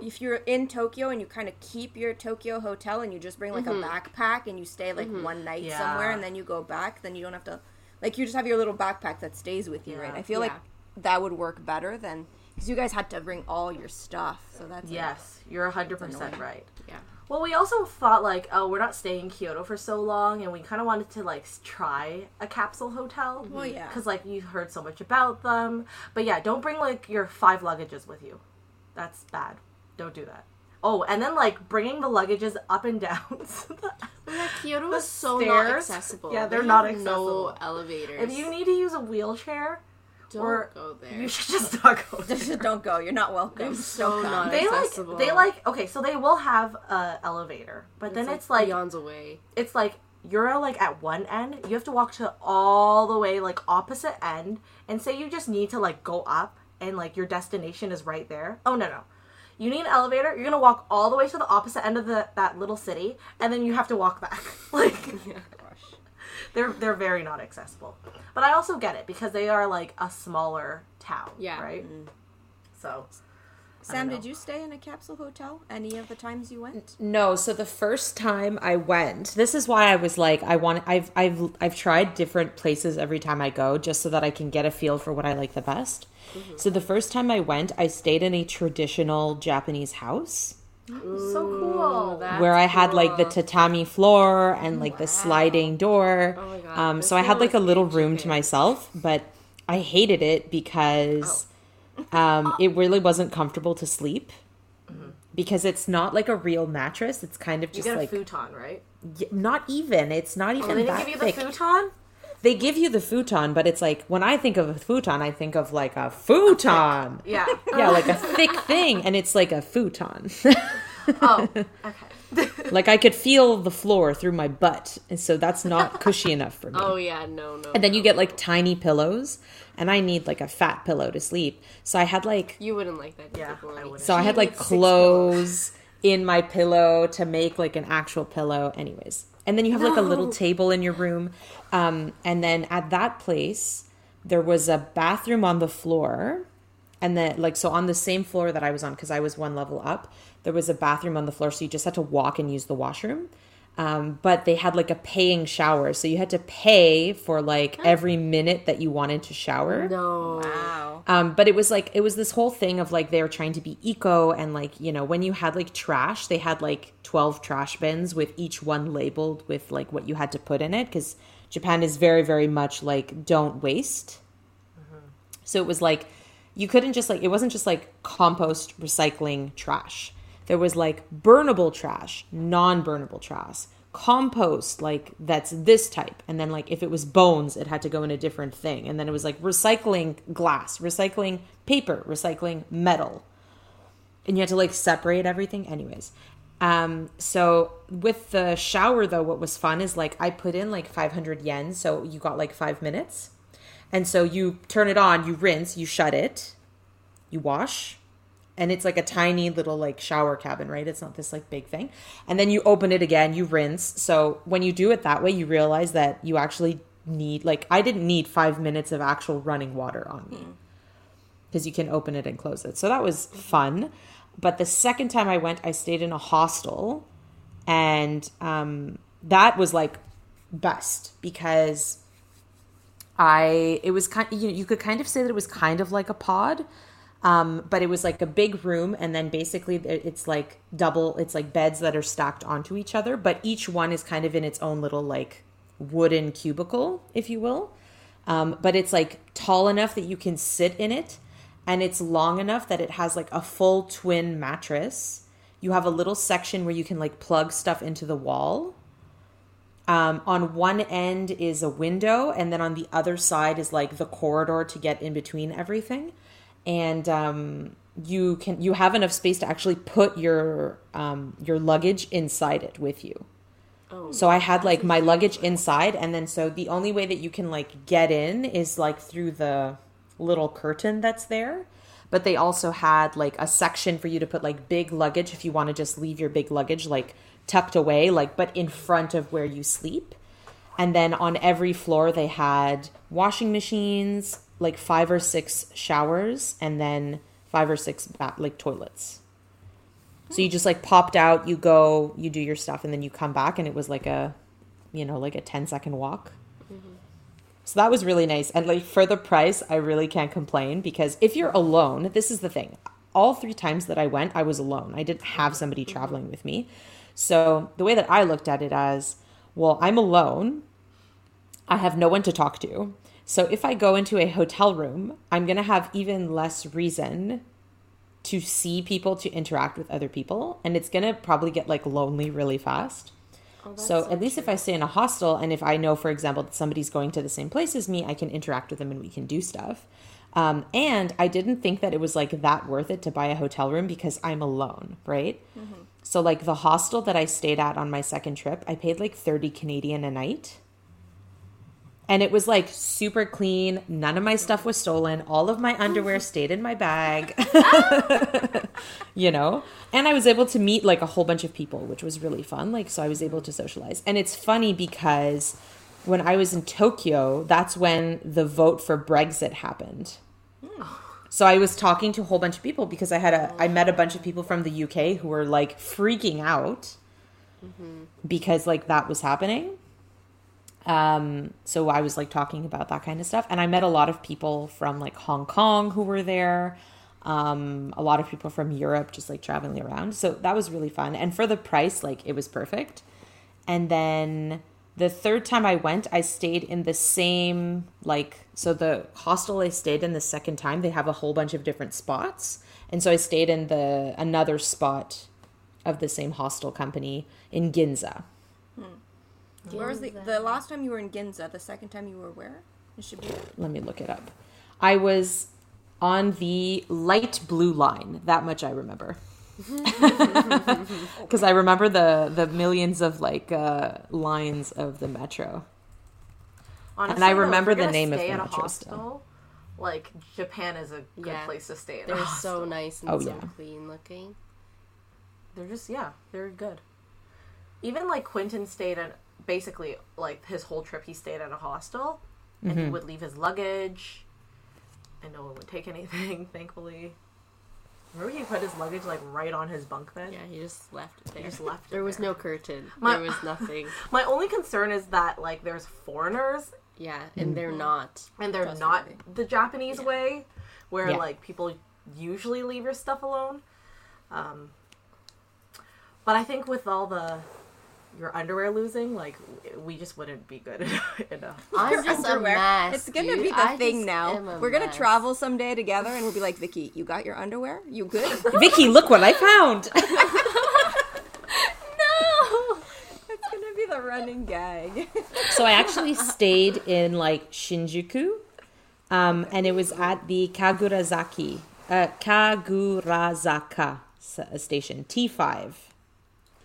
if you're in Tokyo and you kind of keep your Tokyo hotel and you just bring like Mhm. a backpack and you stay like one night Yeah. somewhere and then you go back, then you don't have to like you just have your little backpack that stays with you, right? I feel like that would work better than because you guys had to bring all your stuff, so that's like, yes, you're hundred percent right. Yeah. Well, we also thought like, oh, we're not staying in Kyoto for so long, and we kind of wanted to like try a capsule hotel. Well, yeah. because like you heard so much about them. But yeah, don't bring like your five luggages with you. That's bad. Don't do that. Oh, and then like bringing the luggages up and down. so that- Yeah, Kyoto The is so not accessible. Yeah, They they're not accessible. No elevators. if you need to use a wheelchair, don't or go there. you should just not go. there. Just don't go. You're not welcome. So not. They accessible. like they like okay, so they will have a elevator, but then it's like eons away. it's like you're like at one end you have to walk to all the way like opposite end and say you just need to like go up and like your destination is right there oh no no you need an elevator you're gonna walk all the way to the opposite end of the that little city and then you have to walk back like Gosh. they're they're very not accessible but i also get it because they are like a smaller town Yeah. right mm. so Sam, did you stay in a capsule hotel any of the times you went? No, so the first time I went, this is why I was like, I want. I've I've I've tried different places every time I go, just so that I can get a feel for what I like the best. So the first time I went, I stayed in a traditional Japanese house so cool That's where I had like the tatami floor and like the sliding door. Oh my God, Um, so I had like a little in room to myself, but I hated it because Oh. Um, it really wasn't comfortable to sleep. Because it's not like a real mattress. It's kind of Mm-hmm. you just get a like futon right Y- not even. It's not even oh, they didn't give you the thick. futon They give you the futon, but it's like when I think of a futon, I think of like a futon. yeah Yeah, like a thick thing, and it's like a futon. oh okay like I could feel the floor through my butt, and so that's not cushy enough for me. Oh yeah, no, no. and then you no, get no. like tiny pillows, and I need like a fat pillow to sleep. So I had like you wouldn't like that. Yeah, I wouldn't. so I had like clothes in my pillow to make like an actual pillow. Anyways, and then you have like a little table in your room, um, and then at that place there was a bathroom on the floor, and then like so on the same floor that I was on because I was one level up. There was a bathroom on the floor, so you just had to walk and use the washroom. Um, but they had like a paying shower, so you had to pay for like every minute that you wanted to shower. No. Wow. Um, but it was like it was this whole thing of like they were trying to be eco and like you know when you had like trash, they had like twelve trash bins with each one labeled with like what you had to put in it because Japan is very very much like don't waste. So it was like you couldn't just like it wasn't just like compost recycling trash. There was like burnable trash, non-burnable trash, compost like that's this type, and then like if it was bones, it had to go in a different thing, and then it was like recycling glass, recycling paper, recycling metal, and you had to like separate everything. Anyways, um, so with the shower though, what was fun is like I put in like 500 yen, so you got like five minutes. And so you turn it on, you rinse, you shut it, you wash, and it's like a tiny little like shower cabin, right? It's not this like big thing. And then you open it again, you rinse. So when you do it that way, you realize that you actually need like I didn't need 5 minutes of actual running water on me. Cuz you can open it and close it. So that was fun. But the second time I went, I stayed in a hostel and um that was like best because I it was kind you, you could kind of say that it was kind of like a pod um, but it was like a big room and then basically it's like double it's like beds that are stacked onto each other but each one is kind of in its own little like wooden cubicle if you will. Um, but it's like tall enough that you can sit in it and it's long enough that it has like a full twin mattress. You have a little section where you can like plug stuff into the wall. Um, on one end is a window and then on the other side is like the corridor to get in between everything and um, you can you have enough space to actually put your um, your luggage inside it with you. Oh, so i had like my luggage inside and then so the only way that you can like get in is like through the little curtain that's there. But they also had like a section for you to put like big luggage if you want to just leave your big luggage like tucked away like but in front of where you sleep. And then on every floor they had washing machines like five or six showers and then five or six ba- like toilets. So you just like popped out you go you do your stuff and then you come back and it was like a you know like a 10 second walk. So that was really nice. And like for the price i really can't complain because if you're alone this is the thing. All three times that i went i was alone. I didn't have somebody mm-hmm. traveling with me. So the way that i looked at it as well i'm alone. I have no one to talk to so if i go into a hotel room i'm going to have even less reason to see people to interact with other people and it's going to probably get like lonely really fast Oh, that's so, at least if I stay in a hostel and if I know, for example, that somebody's going to the same place as me, I can interact with them and we can do stuff. Um, and I didn't think that it was like that worth it to buy a hotel room because I'm alone, right? So, like the hostel that I stayed at on my second trip, I paid like 30 Canadian a night. And it was like super clean. None of my stuff was stolen. All of my underwear stayed in my bag. you know? And I was able to meet like a whole bunch of people, which was really fun. Like, so I was able to socialize. And it's funny because when I was in Tokyo, that's when the vote for Brexit happened. So I was talking to a whole bunch of people because I had a I met a bunch of people from the UK who were like freaking out mm-hmm. because like that was happening. Um, so I was like talking about that kind of stuff, and I met a lot of people from like Hong Kong who were there. Um, a lot of people from Europe just like traveling around. So that was really fun, and for the price, like it was perfect. And then the third time I went, I stayed in the same like so the hostel I stayed in the second time. They have a whole bunch of different spots, and so I stayed in the another spot of the same hostel company in Ginza. Where was the the last time you were in Ginza? The second time you were where? In Shibuya. let me look it up. I was on the light blue line. That much I remember. Because I remember the the millions of like uh, lines of the metro. Honestly, I though, remember the gonna name of the at a metro hostel, still. Like Japan is a good Yeah. place to stay. In a They're hostel. so nice and Oh, so yeah. clean looking. They're just yeah, they're good. Even like Quentin stayed at basically like his whole trip he stayed at a hostel and Mm-hmm. he would leave his luggage and no one would take anything, thankfully. Remember he put his luggage like right on his bunk bed? Yeah, he just left it there. just left it There was there. no curtain. My- there was nothing. My only concern is that like there's foreigners Yeah, and they're not. and they're Trustworthy. not the Japanese way where Yeah. like people usually leave your stuff alone. Um, but I think with all the your underwear losing, like we just wouldn't be good enough. I'm just a mess. It's gonna dude. be the I thing now. We're gonna mess. travel someday together, and we'll be like, Vicky, you got your underwear? You good? Vicky, look what I found. No. It's gonna be the running gag. so I actually stayed in like Shinjuku, um, and it was at the Kagurazaki, uh, Kagurazaka uh, station T five.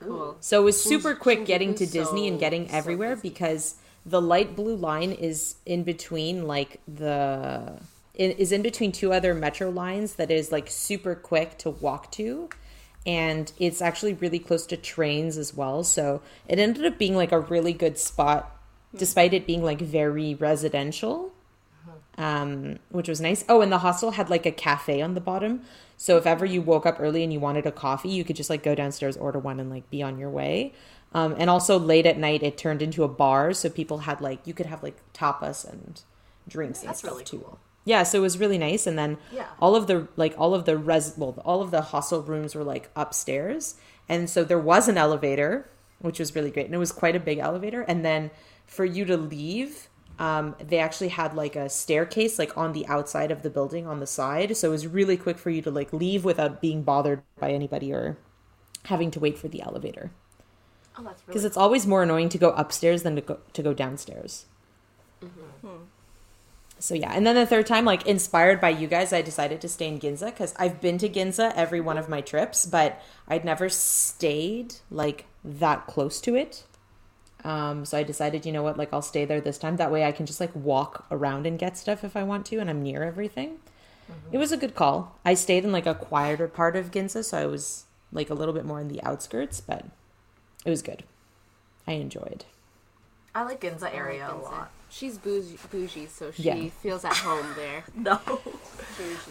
Cool. So it was super quick getting to Disney and getting everywhere because the light blue line is in between like the it is in between two other metro lines that is like super quick to walk to and it's actually really close to trains as well so it ended up being like a really good spot despite it being like very residential um, which was nice. Oh, and the hostel had like a cafe on the bottom. So if ever you woke up early and you wanted a coffee, you could just like go downstairs, order one, and like be on your way. Um, and also late at night, it turned into a bar, so people had like you could have like tapas and drinks and That's stuff really too. cool. Yeah, so it was really nice. And then Yeah. all of the like all of the res well all of the hostel rooms were like upstairs, and so there was an elevator, which was really great, and it was quite a big elevator. And then for you to leave, um, they actually had like a staircase like on the outside of the building on the side, so it was really quick for you to like leave without being bothered by anybody or having to wait for the elevator Oh, that's because it's always more annoying to go upstairs than to go to go downstairs. So yeah, and then the third time, like inspired by you guys, I decided to stay in Ginza because I've been to Ginza every one of my trips, but I'd never stayed like that close to it. Um, so I decided, you know what, like I'll stay there this time. That way I can just like walk around and get stuff if I want to, and I'm near everything. It was a good call. I stayed in like a quieter part of Ginza, so I was like a little bit more in the outskirts, but it was good. I enjoyed. I like Ginza I area like a lot. She's bougie, bougie so she Yeah. feels at home there. No,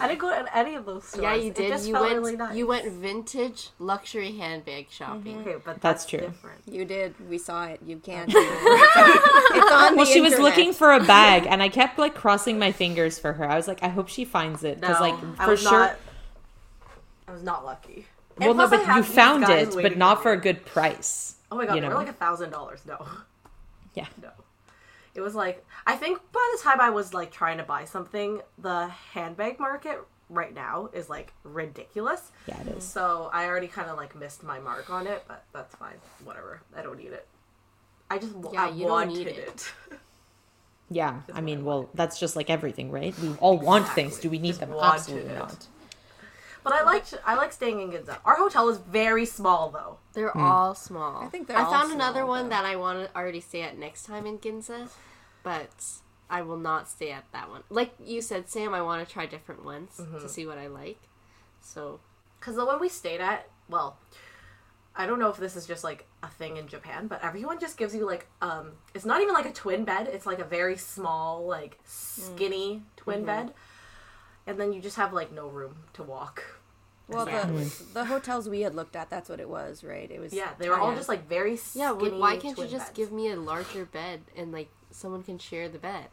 I didn't go to any of those stores. Yeah, you It did. just You felt went. really nice. You went vintage luxury handbag shopping. Mm-hmm. Okay, but That's that's, true. different. You did. We saw it. You can't. do it. It's on, Well, the she was looking for a bag, and I kept like crossing my fingers for her. I was like, I hope she finds it No, because, like, I for was sure. not. I was not lucky. And well, no, but you found it, but not for a good price. Oh my god, you they know. were like a thousand dollars. No, Yeah. no. It was like I think by the time I was like trying to buy something, the handbag market right now is like ridiculous. Yeah, it is. So I already kind of like missed my mark on it, but that's fine. Whatever. I don't need it. I just Yeah, I you don't wanted need it. it. Yeah, Just I mean, I well, that's just like everything, right? We all want Exactly. things. Do we need Just them? Absolutely it. not. But I liked I like staying in Ginza. Our hotel is very small though. They're Hmm. all small. I think they're I all found another one though. that I want to already stay at next time in Ginza, but I will not stay at that one. Like you said, Sam, I want to try different ones Mm-hmm. to see what I like. So Because the one we stayed at, well, I don't know if this is just like a thing in Japan, but everyone just gives you like um, it's not even like a twin bed. It's like a very small, like skinny twin bed, and then you just have like no room to walk. Well, Yeah. the, the hotels we had looked at, that's what it was, right? It was. Yeah, they were all Yeah. just like very skinny. yeah, well, why can't you just beds. give me a larger bed and like someone can share the bed?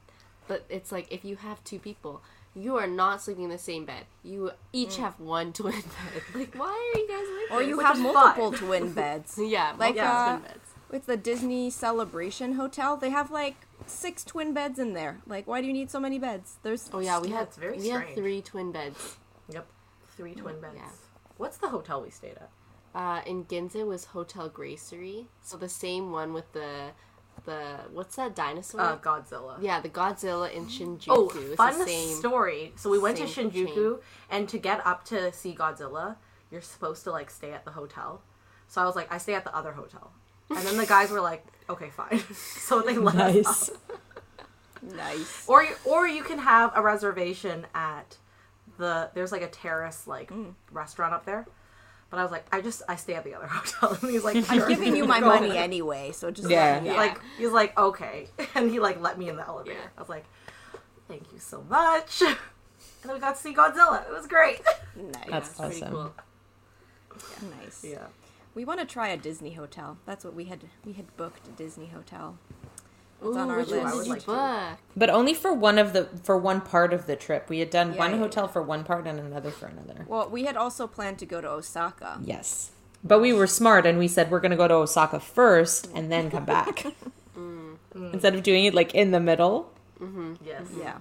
But it's like if you have two people, you are not sleeping in the same bed. You each have one twin bed. Like, why are you guys like? Or you Which have multiple fine. twin beds. yeah, like, multiple uh, twin beds. It's the Disney Celebration Hotel. They have like six twin beds in there. Like, why do you need so many beds? There's. Oh yeah, we Yeah, had it's very we had three twin beds. Yep, three twin beds. Yeah. What's the hotel we stayed at? Uh, in Ginza was Hotel Gracery, so the same one with the the what's that dinosaur? Uh, Godzilla. yeah, the Godzilla in Shinjuku. Oh, It's fun the same. story. So we went to same Shinjuku, and to get up to see Godzilla, you're supposed to like stay at the hotel. So I was like, I stay at the other hotel, and then the guys were like, okay, fine. so they let us Nice. up. Nice. Or or you can have a reservation at the there's like a terrace like Mm. restaurant up there. But I was like, I just I stay at the other hotel, and he's like, I'm giving you my money ahead. anyway, so just Yeah. let me like he's like okay, and he like let me in the elevator. Yeah. I was like, thank you so much. And then we got to see Godzilla. It was great. nice. That's It's pretty awesome. cool. nice. Yeah. We want to try a Disney hotel. That's what we had. We had booked a Disney hotel. It's Ooh, on our which list. one I would you like book? But only for one of the for one part of the trip. We had done Yeah, one yeah, hotel for one part and another for another. Well, we had also planned to go to Osaka. Yes. But we were smart and we said we're going to go to Osaka first and then come back. Mm. Mm. Instead of doing it like in the middle. Mm-hmm. Yes. Yeah.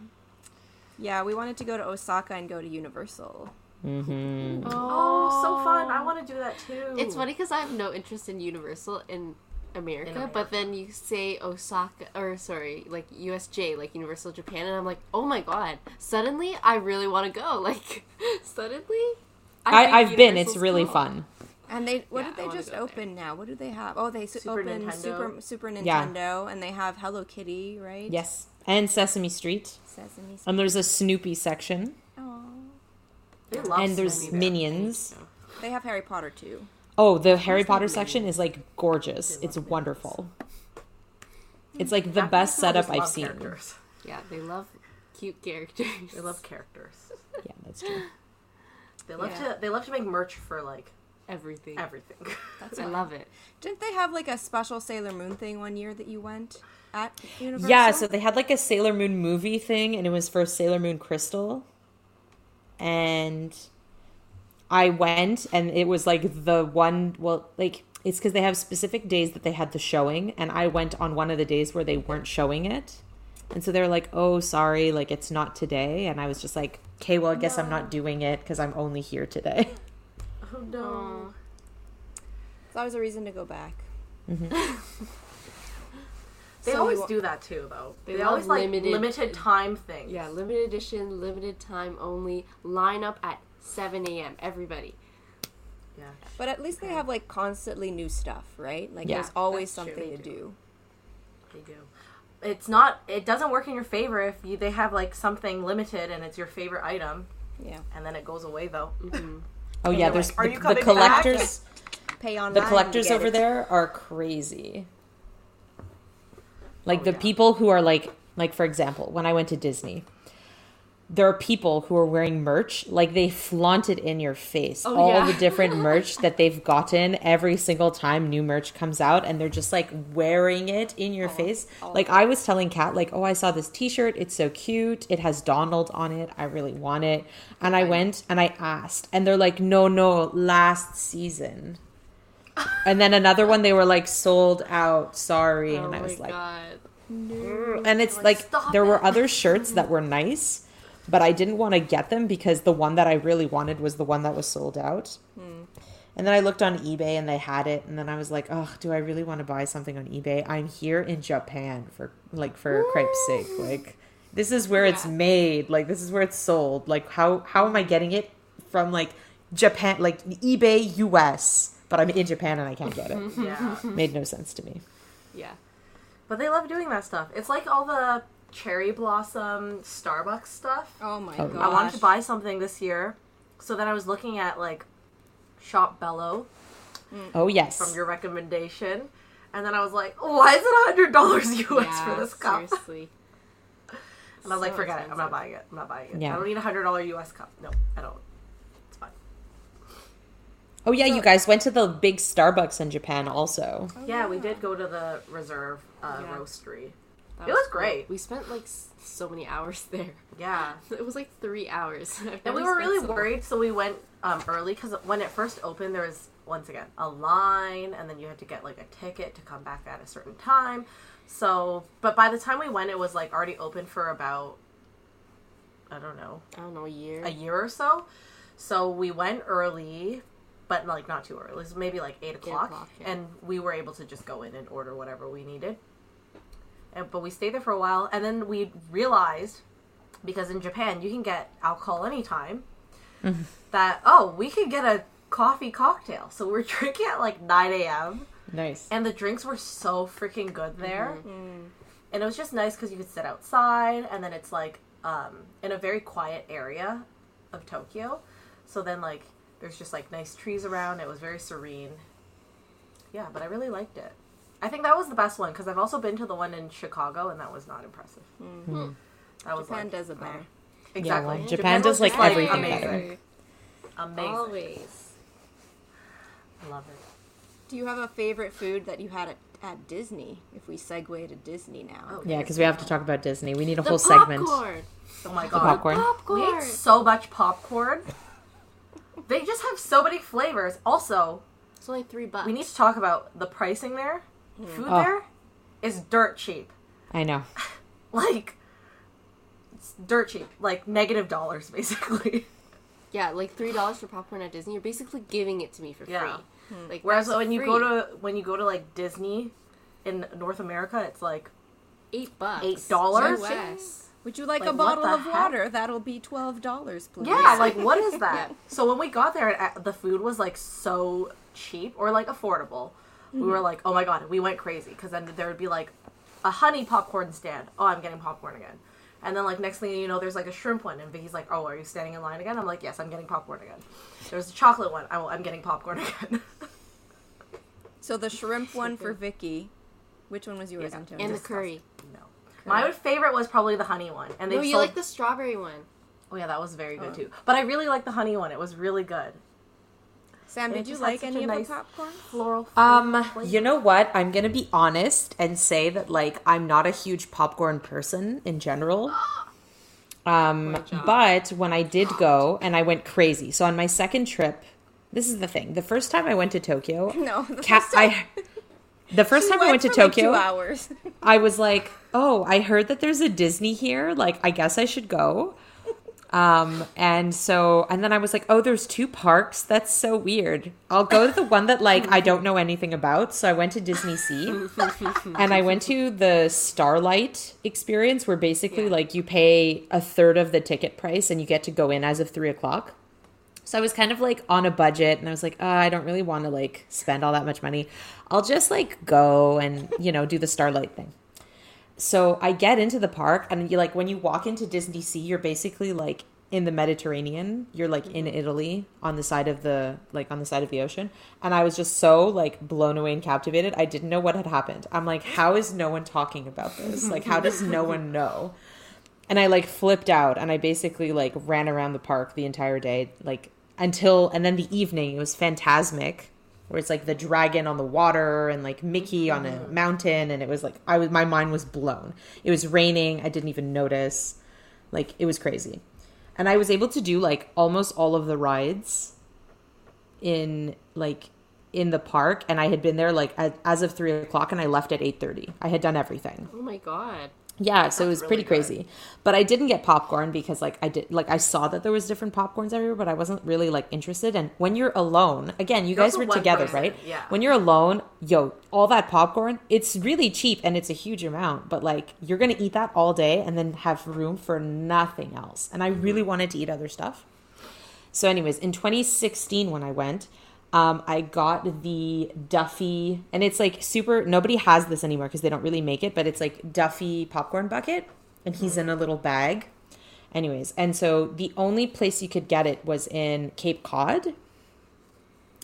Yeah, we wanted to go to Osaka and go to Universal. Mm-hmm. Oh, so fun! I want to do that too. It's funny because I have no interest in Universal in America, America. but then you say Osaka, or sorry, like USJ, like Universal Japan, and I'm like, oh my god! Suddenly, I really want to go. Like, suddenly, I, think I've been. It's Universal's really cool. fun. And they what Yeah, did they just go there. open now? What do they have? Oh, they s- Super opened Nintendo. Super Super Yeah. Nintendo, and they have Hello Kitty, right? Yes. and Sesame Street. Sesame Street. And there's a Snoopy section. Aw. They love and there's Snoopy there. Minions. They have Harry Potter too. Oh, the Harry Potter section is like gorgeous. It's wonderful. Hmm, it's like the best setup I've seen. Characters. Yeah, they love cute characters. They love characters. Yeah, that's true. They love Yeah. to. They love to make merch for like everything. everything. That's I love it. Didn't they have like a special Sailor Moon thing one year that you went at Universal? Yeah, so they had like a Sailor Moon movie thing, and it was for Sailor Moon Crystal. And I went, and it was like the one, well, like, it's because they have specific days that they had the showing, and I went on one of the days where they weren't showing it. And so they're like, oh, sorry, like, it's not today. And I was just like, okay, well, I guess I'm not doing it because I'm only here today. oh no. It's always a reason to go back. Mm-hmm. They So always we do that too, though. They They, love always like limited- limited, time things. Yeah, limited edition, limited time only. Line up at 7 a.m. Everybody. yeah. But at least they have like constantly new stuff, right? Like Yeah, there's always that's something to do. do. They do. It's not. It doesn't work in your favor if you, they have like something limited and it's your favorite item, Yeah. and then it goes away though. Mm-hmm. Oh, yeah, there's like, "Are the, you the collectors. Pay on the collectors over there are crazy. Like Oh, the yeah. people who are like like for example, when I went to Disney, there are people who are wearing merch like they flaunt it in your face. Oh, all yeah. the different merch that they've gotten every single time new merch comes out and they're just like wearing it in your oh, face. Oh. Like I was telling Kat like, "Oh, I saw this t-shirt. It's so cute. It has Donald on it. I really want it." And I went and I asked and they're like, "No, no, last season." And then another one, they were like sold out. Sorry, Oh and I my was like, god. and it's like "Stop there were other shirts that were nice, but I didn't want to get them because the one that I really wanted was the one that was sold out. Hmm. And then I looked on eBay and they had it, and then I was like, oh, do I really want to buy something on eBay? I'm here in Japan for like for crepe's sake. Like this is where it's made. Like this is where it's sold. Like how how am I getting it from like Japan like eBay US? But I'm in Japan and I can't get it. Yeah. Made no sense to me. Yeah. but they love doing that stuff. It's like all the cherry blossom Starbucks stuff. Oh my Oh. god. I wanted to buy something this year, so then I was looking at like Shop Bello Oh yes. from your recommendation, and then I was like, why is it hundred dollars US yeah, for this cup? Seriously. And I was like, So forget it. I'm not buying it. I'm not buying it. Yeah. I don't need a hundred dollar US cup. No, I don't. It's fine. Oh yeah, you guys went to the big Starbucks in Japan also. yeah, we did go to the reserve uh, Yeah. roastery. That It was cool. great. We spent like so many hours there. Yeah. It was like three hours. And we were really so long. worried, so we went um, early because when it first opened, there was once again a line, and then you had to get like a ticket to come back at a certain time. So, but by the time we went, it was like already open for about I don't know I don't know, a year. a year or so. So we went early, but like not too early. It was maybe like eight o'clock, o'clock, yeah. and we were able to just go in and order whatever we needed. And, but we stayed there for a while, and then we realized because in Japan you can get alcohol anytime. Mm-hmm. that oh, we could get a coffee cocktail. So we're drinking at like nine a.m. Nice. and the drinks were so freaking good mm-hmm. there mm. and it was just nice because you could sit outside and then it's like um, in a very quiet area of tokyo so then like there's just like nice trees around it was very serene yeah but i really liked it i think that was the best one because i've also been to the one in chicago and that was not impressive that was Japan like, does it uh, better. exactly well, Japan does, like, just, everything amazing better. amazing Always. love it Do you have a favorite food that you had at, at Disney? If we segue to Disney now. Oh, Yeah, because we have to talk about Disney. We need a The whole segment. popcorn. oh my The god popcorn. We Popcorn. ate so much popcorn. They just have so many flavors. Also, It's only three bucks. we need to talk about the pricing there. Food Oh. there is dirt cheap. I know. Like, it's dirt cheap. Like, negative dollars, basically. Yeah, like three dollars for popcorn at Disney. You're basically giving it to me for Yeah. free. Like Whereas that's when you go to when you go to like Disney in North America, it's like eight bucks, eight dollars? US. Would you like, Like, a bottle of heck? water? That'll be twelve dollars, please. yeah, like what is that? So when we got there, uh, the food was like so cheap or like affordable. We were like, oh my god, we went crazy because then there would be like a honey popcorn stand. Oh, I'm getting popcorn again. And then like next thing you know, there's like a shrimp one, and Vicky's like, "Oh, are you standing in line again?" I'm like, "Yes, I'm getting popcorn again." There's a chocolate one. I'm, I'm getting popcorn again. So the shrimp one for Vicky. Which one was yours, Yeah. Antonia? And the curry. no, curry. my favorite was probably the honey one, and they No, you sold- like the strawberry one. Oh yeah, that was very good Oh. too. But I really like the honey one. It was really good. Sam, did you like any of nice the popcorn? Floral. Um, flavor. you know what? I'm gonna be honest and say that like I'm not a huge popcorn person in general. Um, but when I did go and I went crazy. So on my second trip, this is the thing. The first time I went to Tokyo, No. The Ca- first time- I the first she time I went to for, like, Tokyo, hours. I was like, "Oh, I heard that there's a Disney here. Like, I guess I should go." Um, and so, and then I was like, "Oh, there's two parks. That's so weird. I'll go to the one that like I don't know anything about." So I went to Disney Sea, and I went to the Starlight experience, where basically Yeah. like you pay a third of the ticket price and you get to go in as of three o'clock. So I was kind of like on a budget and I was like, oh, I don't really want to like spend all that much money. I'll just like go and, you know, do the starlight thing. So I get into the park and you like when you walk into Disney Sea, you're basically like in the Mediterranean. You're like in mm-hmm. Italy on the side of the like on the side of the ocean. And I was just so like blown away and captivated. I didn't know what had happened. I'm like, how is no one talking about this? Like how does no one know? and I like flipped out and I basically like ran around the park the entire day like until and then the evening it was Fantasmic where it's like the dragon on the water and like Mickey on a mm-hmm. mountain and it was like I was my mind was blown. It was raining, I didn't even notice. Like it was crazy. And I was able to do like almost all of the rides in like in the park and I had been there like as, as of three o'clock and I left at eight thirty. I had done everything. Oh my god. Yeah, so it was pretty good. crazy. But I didn't get popcorn because like I did like I saw that there was different popcorns everywhere, but I wasn't really like interested. And when you're alone, again, you You're guys were together, person, right? yeah. When you're alone, yo, all that popcorn, it's really cheap and it's a huge amount, but like you're gonna eat that all day and then have room for nothing else. And I really mm-hmm. wanted to eat other stuff. So, anyways, in 2016 when I went, um, I got the Duffy, and it's like super. Nobody has this anymore because they don't really make it, but it's like Duffy popcorn bucket, and he's in a little bag. Anyways, and so the only place you could get it was in Cape Cod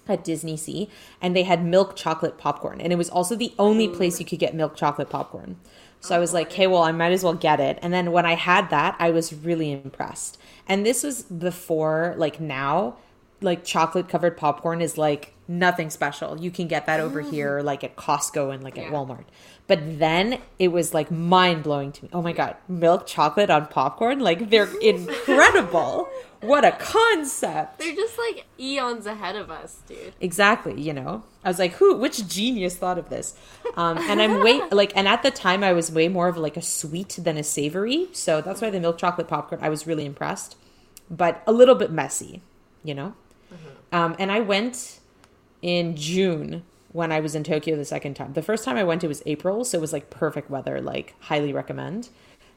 at Disney Sea, and they had milk chocolate popcorn, and it was also the only place you could get milk chocolate popcorn. So I was like, okay, well, I might as well get it. And then when I had that, I was really impressed. And this was before, like now, like chocolate covered popcorn is like nothing special. You can get that over here, like at Costco and like at Yeah. Walmart. But then it was like mind blowing to me. Oh my God, milk chocolate on popcorn? Like they're incredible. What a concept. They're just like eons ahead of us, dude. Exactly, you know. I was like, who which genius thought of this? Um, and I'm way like and at the time I was way more of like a sweet than a savory. So that's why the milk chocolate popcorn I was really impressed. But a little bit messy, you know? Um, and I went in June when I was in Tokyo the second time. The first time I went it was April, so it was like perfect weather, like highly recommend.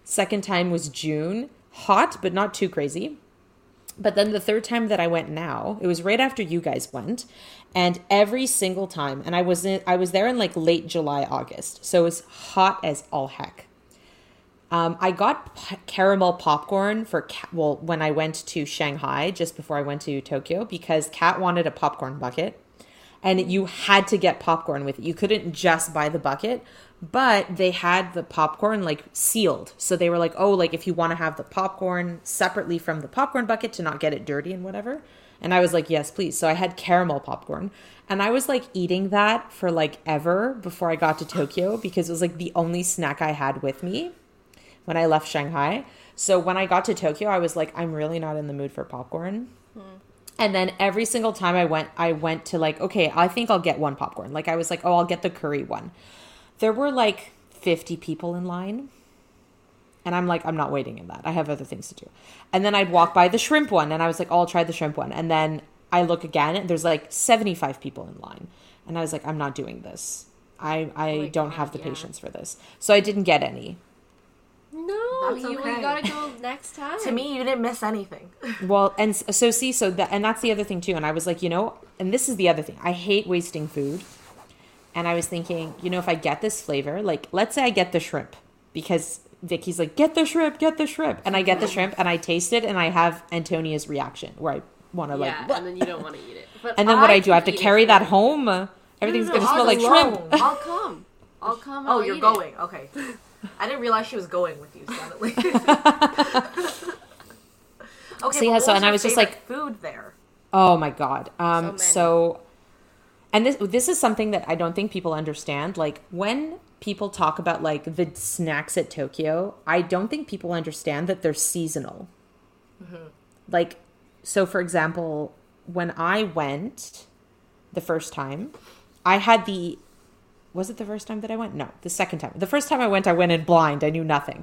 Second time was June, hot but not too crazy. But then the third time that I went now, it was right after you guys went, and every single time, and I was in, I was there in like late July, August, so it was hot as all heck. Um, I got p- caramel popcorn for well when I went to Shanghai just before I went to Tokyo because Kat wanted a popcorn bucket, and you had to get popcorn with it. You couldn't just buy the bucket, but they had the popcorn like sealed. So they were like, "Oh, like if you want to have the popcorn separately from the popcorn bucket to not get it dirty and whatever." And I was like, "Yes, please." So I had caramel popcorn. And I was like eating that for like ever before I got to Tokyo because it was like the only snack I had with me when I left Shanghai. So when I got to Tokyo, I was like, I'm really not in the mood for popcorn. Hmm. And then every single time I went, I went to like, okay, I think I'll get one popcorn. Like I was like, oh, I'll get the curry one. There were like 50 people in line. And I'm like, I'm not waiting in that. I have other things to do. And then I'd walk by the shrimp one and I was like, oh, I'll try the shrimp one. And then I look again and there's like 75 people in line. And I was like, I'm not doing this. I, I oh my don't God, have the yeah. patience for this. So I didn't get any. No, That's you, okay. you gotta go next time. To me, you didn't miss anything. Well, and so see, so that, and that's the other thing too. And I was like, you know, and this is the other thing. I hate wasting food. and I was thinking, you know, if I get this flavor, like let's say I get the shrimp because Vicky's like, get the shrimp, get the shrimp, and I get the shrimp and I taste it and I have Antonia's reaction where I want to like, yeah, "What?" and then you don't want to eat it. But and then what I do, I have to carry it. that home. Everything's No, no, gonna no, smell like was shrimp. I'll come. I'll come. Oh, I'll you're eat going. Okay. I didn't realize she was going with you suddenly. okay. So, yeah, but so- what and I was just like- food there. Oh my god. So Um many. so, and this this is something that I don't think people understand like when people talk about like the snacks at Tokyo, I don't think people understand that they're seasonal. Like so for example, when I went the first time, I had the was it the first time that I went? No, the second time. The first time I went, I went in blind. I knew nothing.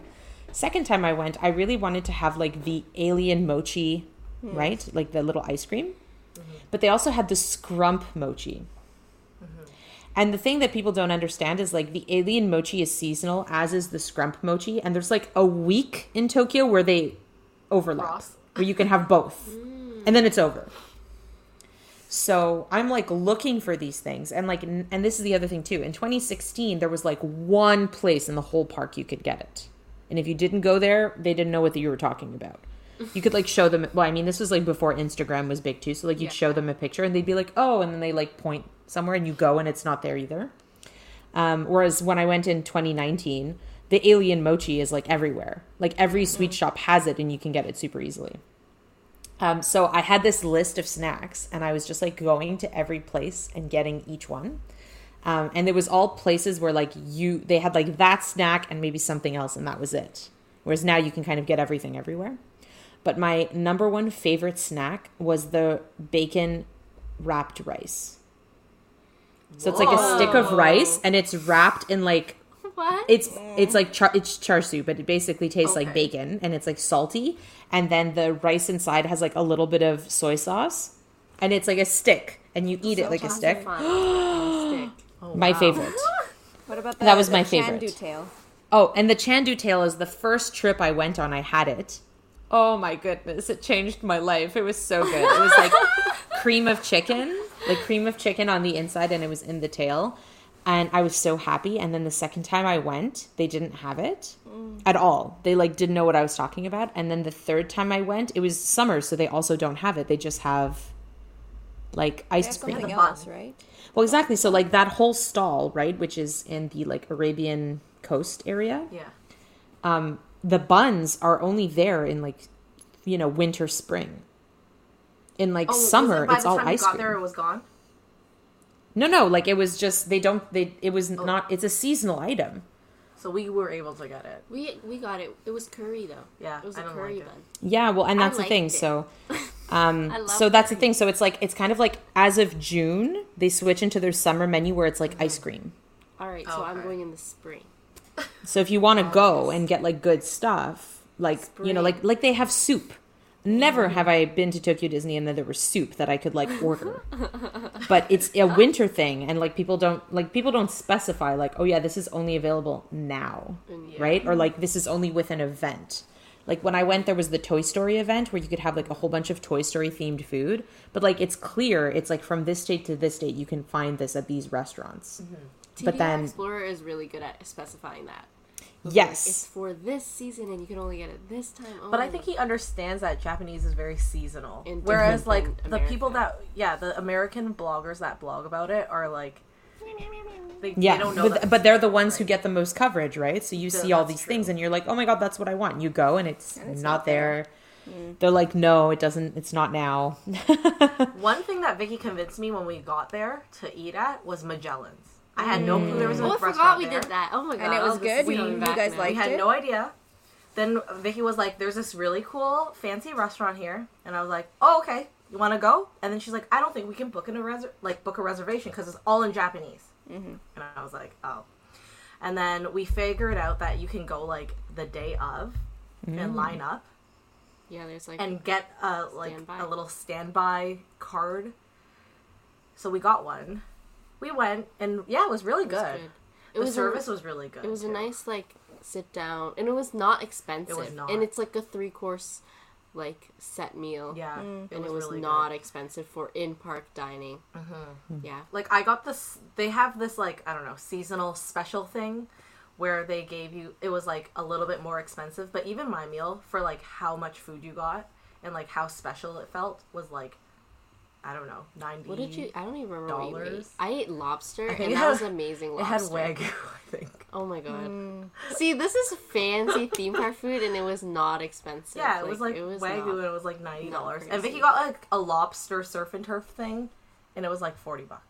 Second time I went, I really wanted to have like the alien mochi, hmm. right? Like the little ice cream. Mm-hmm. But they also had the scrump mochi. Mm-hmm. And the thing that people don't understand is like the alien mochi is seasonal, as is the scrump mochi. And there's like a week in Tokyo where they overlap, Cross. where you can have both. Mm. And then it's over. So I'm like looking for these things, and like, and this is the other thing too. In 2016, there was like one place in the whole park you could get it, and if you didn't go there, they didn't know what you were talking about. You could like show them. Well, I mean, this was like before Instagram was big too, so like you'd Yeah. show them a picture, and they'd be like, "Oh," and then they like point somewhere, and you go, and it's not there either. Um, whereas when I went in 2019, the alien mochi is like everywhere. Like every sweet shop has it, and you can get it super easily. Um, so I had this list of snacks, and I was just like going to every place and getting each one. Um, and it was all places where like you they had like that snack and maybe something else, and that was it. Whereas now you can kind of get everything everywhere. But my number one favorite snack was the bacon wrapped rice. So it's like a stick of rice, and it's wrapped in like What? it's it's like char it's char siu, but it basically tastes like bacon and it's like salty. And then the rice inside has like a little bit of soy sauce, and it's like a stick, and you eat it like a stick. stick. Oh, My favorite. What about the, That was my favorite. Chandu tail? Oh, and the Chandu tail is the first trip I went on. I had it. Oh my goodness, it changed my life. It was so good. It was like cream of chicken, like cream of chicken on the inside, and it was in the tail. And I was so happy. And then the second time I went, they didn't have it at all. They like didn't know what I was talking about. And then the third time I went, it was summer, so they also don't have it. They just have like ice have cream. something bun. else, right? Well, exactly. So like that whole stall, right, which is in the like Arabian coast area Yeah. um, the buns are only there in like you know winter spring in like Oh, summer it by it's the all time ice you got cream there, it was gone. No no like it was just they don't they it was Oh. not it's a seasonal item So we were able to get it. We we got it. It was curry though. Yeah, it was I a don't curry like it. bun. yeah well and I that's the thing it. so um I love so that's the thing so it's like it's kind of like as of june they switch into their summer menu where it's like ice cream All right, so I'm Okay. going in the spring. so if you want to go and get like good stuff like you know like like they have soup never have i been to tokyo disney and then there was soup that i could like order. But it's a winter thing and like people don't like people don't specify like oh yeah this is only available now mm, yeah. right? Or like this is only with an event. Like when i went there was the toy story event where you could have like a whole bunch of toy story themed food. But like it's clear it's like from this date to this date you can find this at these restaurants. TDR But then- Explorer is really good at specifying that. It's like, Yes. it's for this season, and you can only get it this time. But I think he understands that Japanese is very seasonal. And Whereas, like, than the people that, yeah, the American bloggers that blog about it are like, they, Yeah, they don't know but, but they're the it's ones who get the most coverage, right? So you Yeah, see all these true. things, and you're like, "Oh my god, that's what I want." You go, and it's, And it's not, not there. there. Mm. They're like, "No, it doesn't. It's not now." One thing that Vicky convinced me when we got there to eat at was Magellan's. I had no clue there was a Oh, I restaurant forgot we there. did that. Oh my god. And it was oh, good? We- you guys now. We liked had it? no idea. Then Vicky was like, "There's this really cool, fancy restaurant here," and I was like, "Oh, okay. You want to go?" And then she's like, "I don't think we can book in a res- like book a reservation because it's all in Japanese." Mm-hmm. And I was like, "Oh." And then we figured out that you can go like the day of and line up Yeah, there's like and get a like Standby. a little standby card. So we got one. We went and yeah, it was really it was good. good. It The was a- service was really good. It was a nice like sit down, and it was not expensive. It was not. And it's like a three course like set meal. Yeah, Mm. it and was, it was really not good. expensive for in park dining. Yeah. like I got this. They have this like I don't know seasonal special thing where they gave you. It was like a little bit more expensive, but even my meal for like how much food you got and like how special it felt was like I don't know ninety. What did you? I don't even remember what you ate. dollars? I ate lobster, think and that had- was amazing It had lobster. wagyu, I think. Oh my god! Mm. See, this is fancy theme park food, and it was not expensive. Yeah, it was like it was wagyu, and it was like ninety dollars. And. Vicky got like a lobster surf and turf thing, and it was like forty bucks.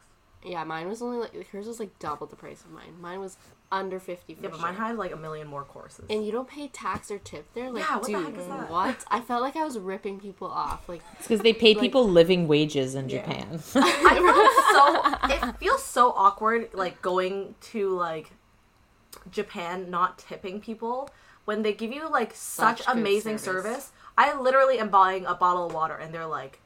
Yeah, mine was only like hers was like double the price of mine. Mine was under fifty. For Yeah, but sure. mine had like a million more courses. And you don't pay tax or tip there, like Yeah, what the dude, heck is that? what? I felt like I was ripping people off. Like It's because they pay Like- people living wages in Yeah. Japan. I felt so. It feels so awkward, like going to like Japan, not tipping people when they give you like such, Such good amazing service. service. I literally am buying a bottle of water, and they're like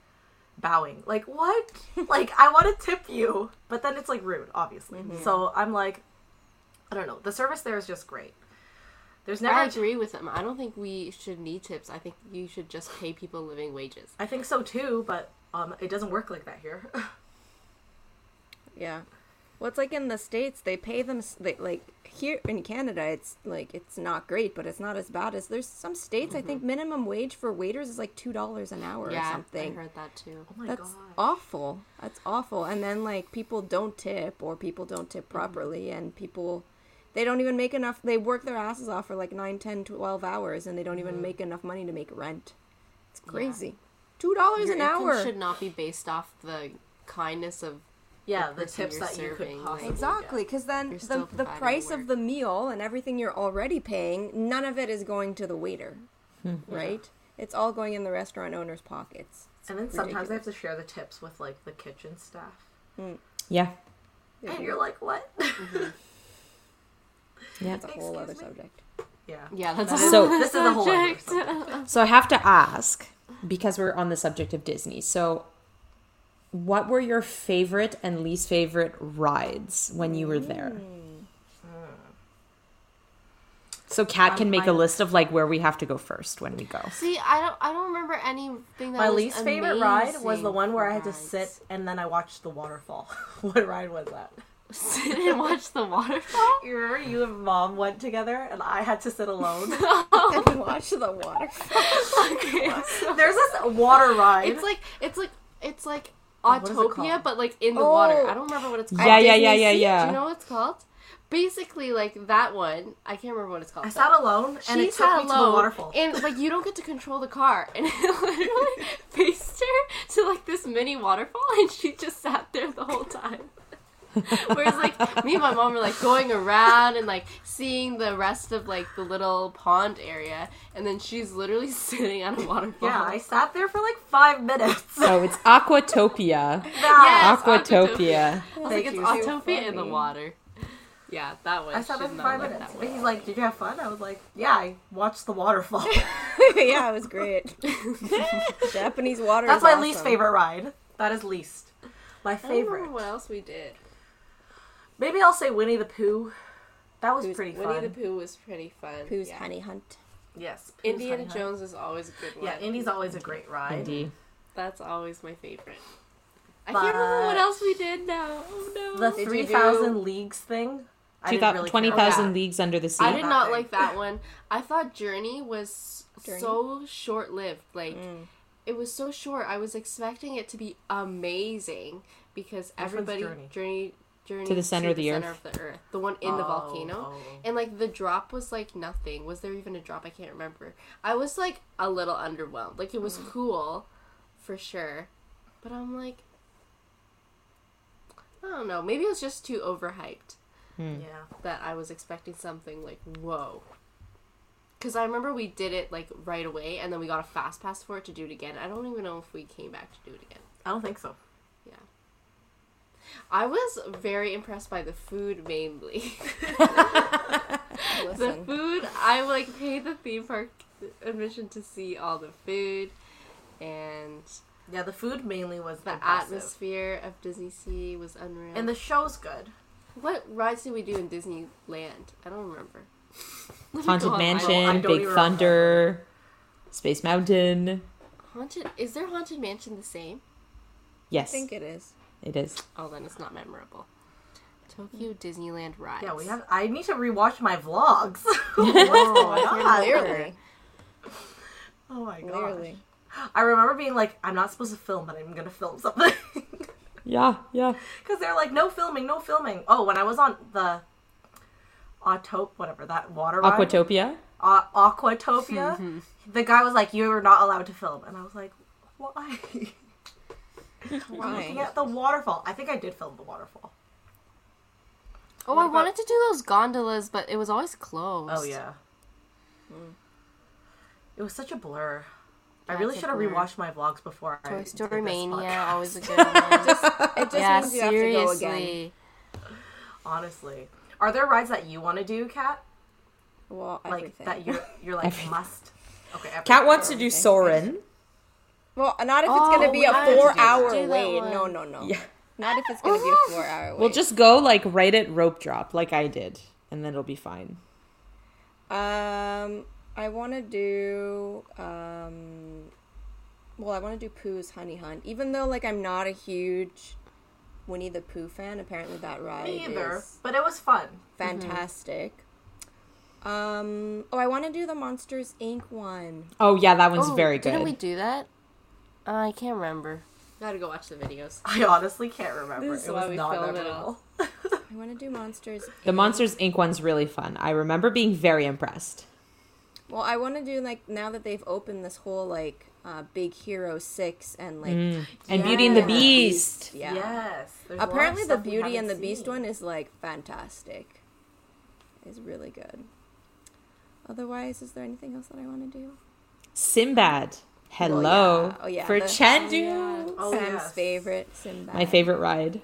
bowing. Like what? like I want to tip you, but then it's like rude, obviously. Mm-hmm. So I'm like, I don't know. The service there is just great. There's never. I agree with them. I don't think we should need tips. I think you should just pay people living wages. I think so too, but um, it doesn't work like that here. Yeah. Well, it's like in the states, they pay them they, like here in Canada. It's like it's not great, but it's not as bad as there's some states. I think minimum wage for waiters is like two dollars an hour or yeah, something. I heard that too. oh my That's god. awful. That's awful. And then like people don't tip or people don't tip properly and people they don't even make enough they work their asses off for like 9, 10, 12 hours and they don't even mm-hmm. make enough money to make rent. It's crazy. $2 an hour. should not be based off the kindness of yeah, the the person tips you're that you serving, could like- possibly Exactly, because then the, the price work. of the meal and everything you're already paying, none of it is going to the waiter, hmm. right? It's all going in the restaurant owner's pockets. get. And then sometimes they have to share the tips with like the kitchen staff. Hmm. yeah. And you're like, what? Mm-hmm. Yeah. That's a whole other me? subject. yeah. yeah. That's That a is- So- this is a whole other subject. subject. So I have to ask because we're on the subject of Disney. So what were your favorite and least favorite rides when you were there? Hmm. So Kat can make a list of like where we have to go first when we go. See, I don't. I don't remember anything that My was least favorite ride was the one where I had to sit and then I watched the waterfall. what ride was that? Sit and watch the waterfall. You remember you and mom went together and I had to sit alone? and watch the waterfall. okay, so There's this water ride. it's like it's like it's like oh, what is it Autopia, but like in the Oh. water. I don't remember what it's called. Yeah, yeah, yeah, yeah, yeah. Do you know what it's called? Basically, like that one. I can't remember what it's called. I but sat alone and she it took sat me to the alone, waterfall. and like you don't get to control the car, and it literally faced her to like this mini waterfall, and she just sat there the whole time. Whereas like me and my mom were like going around and like seeing the rest of like the little pond area, and then she's literally sitting on a waterfall. yeah, I sat there for like five minutes. So it's Aquatopia. Yes, Aquatopia. I was like, Thank it's you. Autopia in the water. Yeah, that one. I sat there should for not five minutes. that And one. he's like, Did you have fun? I was like, Yeah, I watched the waterfall. yeah, it was great. Japanese water. That's is my awesome. least favorite ride. That is least. My I don't remember favorite. what else we did. Maybe I'll say Winnie the Pooh. That was Who's- pretty Winnie the Pooh was pretty fun. Who's yeah. honey hunt? yes. Pooh's Indiana Honey Hunt. Jones is always a good one. Yeah, Indy's always a great ride. Indeed. That's always my favorite. I can't remember what else we did now. Oh no. The 3,000 do- leagues thing. I really care 20,000. Leagues Under the Sea. I did not thing. like that one. I thought Journey was Journey? so short lived. Like Mm. it was so short. I was expecting it to be amazing because Which everybody Journey? journey journey To the center of the center earth. of the earth, the one in the Oh, volcano. oh. And like the drop was like nothing. Was there even a drop? I can't remember. I was like a little underwhelmed. Like it was cool, for sure, but I'm like, I don't know. Maybe it was just too overhyped Hmm. Yeah. that I was expecting something like whoa. Because I remember we did it like right away, and then we got a fast pass for it to do it again. I don't even know if we came back to do it again. I don't think so. I was very impressed by the food mainly. the food, I like paid the theme park admission to see all the food and Yeah, the food mainly was the impressive. atmosphere of Disney Sea was unreal. and the show's good. what rides did we do in Disneyland? I don't remember. Let me Haunted go on I Mansion, don't Big even Thunder. Space Mountain. Haunted is there haunted mansion the same? Yes, I think it is. It is. Oh, then it's not memorable. Tokyo Disneyland ride. Yeah, we have. I need to rewatch my vlogs. oh my god! Clearly, Oh my god! clearly. I remember being like, I'm not supposed to film, but I'm gonna film something. Yeah, yeah. Because they're like, no filming, no filming. Oh, when I was on the Autop, whatever that water ride, Aquatopia. uh, Aquatopia, the guy was like, you are not allowed to film, and I was like, why? Looking Why? at the waterfall. I think I did film the waterfall. Oh, What I about- wanted to do those gondolas, but it was always closed. Oh yeah. Hmm. It was such a blur. I really should have blur. rewatched my vlogs before I Toy did Story this Mania, podcast. always a good one. It just yeah, means you have to go again. seriously. Honestly, are there rides that you want to do, Kat? Well, Like that you're you're like must. Okay. Kat everything. wants to do Soaring. Well, not if it's Oh, gonna be a have to do four-hour wait. No, no, no. Yeah. Not if it's gonna be a four-hour wait. We'll just go like right at rope drop, like I did, and then it'll be fine. Um, I want to do um, well, I want to do Pooh's Honey Hunt. Even though like I'm not a huge Winnie the Pooh fan, apparently that ride Me either, is but it was fun. fantastic. Um, oh, I want to do the Monsters Inc. one. Oh yeah, that one's Oh, very good. Didn't we do that? Uh, I can't remember. Gotta go watch the videos. I honestly can't remember. This is it why was we not filmed it memorable. I want to do Monsters. The Inc. Monsters Inc. one's really fun. I remember being very impressed. Well, I want to do like now that they've opened this whole like uh, Big Hero Six and like Mm. And Beauty and the Beast. yeah. Yes. there's a lot of Apparently, the stuff we Beauty and the haven't Beast seen. one is like fantastic. It's really good. Otherwise, is there anything else that I want to do? Sinbad. Hello. Well, yeah. Oh, yeah, For the- Chandu. Oh, oh, Sam's yes. favorite Sinbad. My favorite ride.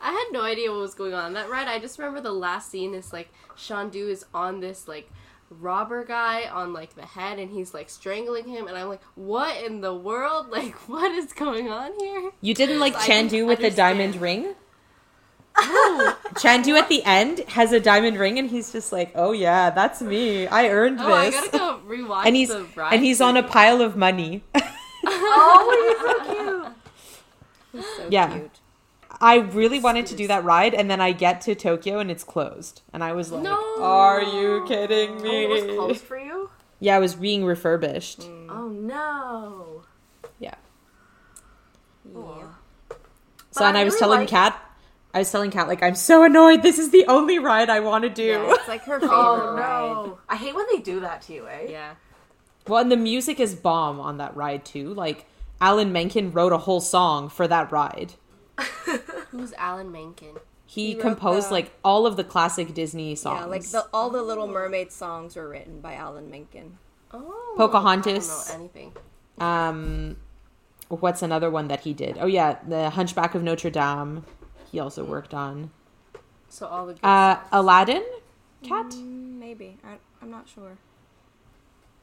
I had no idea what was going on that ride. I just remember the last scene is like Chandu is on this like robber guy on like the head and he's like strangling him and I'm like, what in the world? Like what is going on here? You didn't like I Chandu with the diamond ring? Chandu at the end has a diamond ring and he's just like, "Oh yeah, that's me. I earned Oh, I this." gotta go rewatch and he's the ride. and he's on a pile of money. Oh, he's so cute. He's so Yeah. cute. I really wanted to do that ride and then I get to Tokyo and it's closed. And I was like, No. "Are you kidding Oh, me?" it was closed for you? Yeah, it was being refurbished. Mm. Oh no. Yeah. Yeah. So But and I I was really telling like- Kat I was telling Kat like I'm so annoyed. This is the only ride I want to do. Yeah, it's like her favorite Oh ride. no. I hate when they do that to you, eh? Yeah. Well, and the music is bomb on that ride too. Like Alan Menken wrote a whole song for that ride. Who's Alan Menken? He, He composed the- like all of the classic Disney songs. Yeah, like the all the Little Mermaid songs were written by Alan Menken. Oh Pocahontas. I don't know anything. um what's another one that he did? Oh yeah, The Hunchback of Notre Dame. He also worked on So all the good uh songs. Aladdin. Cat? Mm, maybe I, I'm not sure.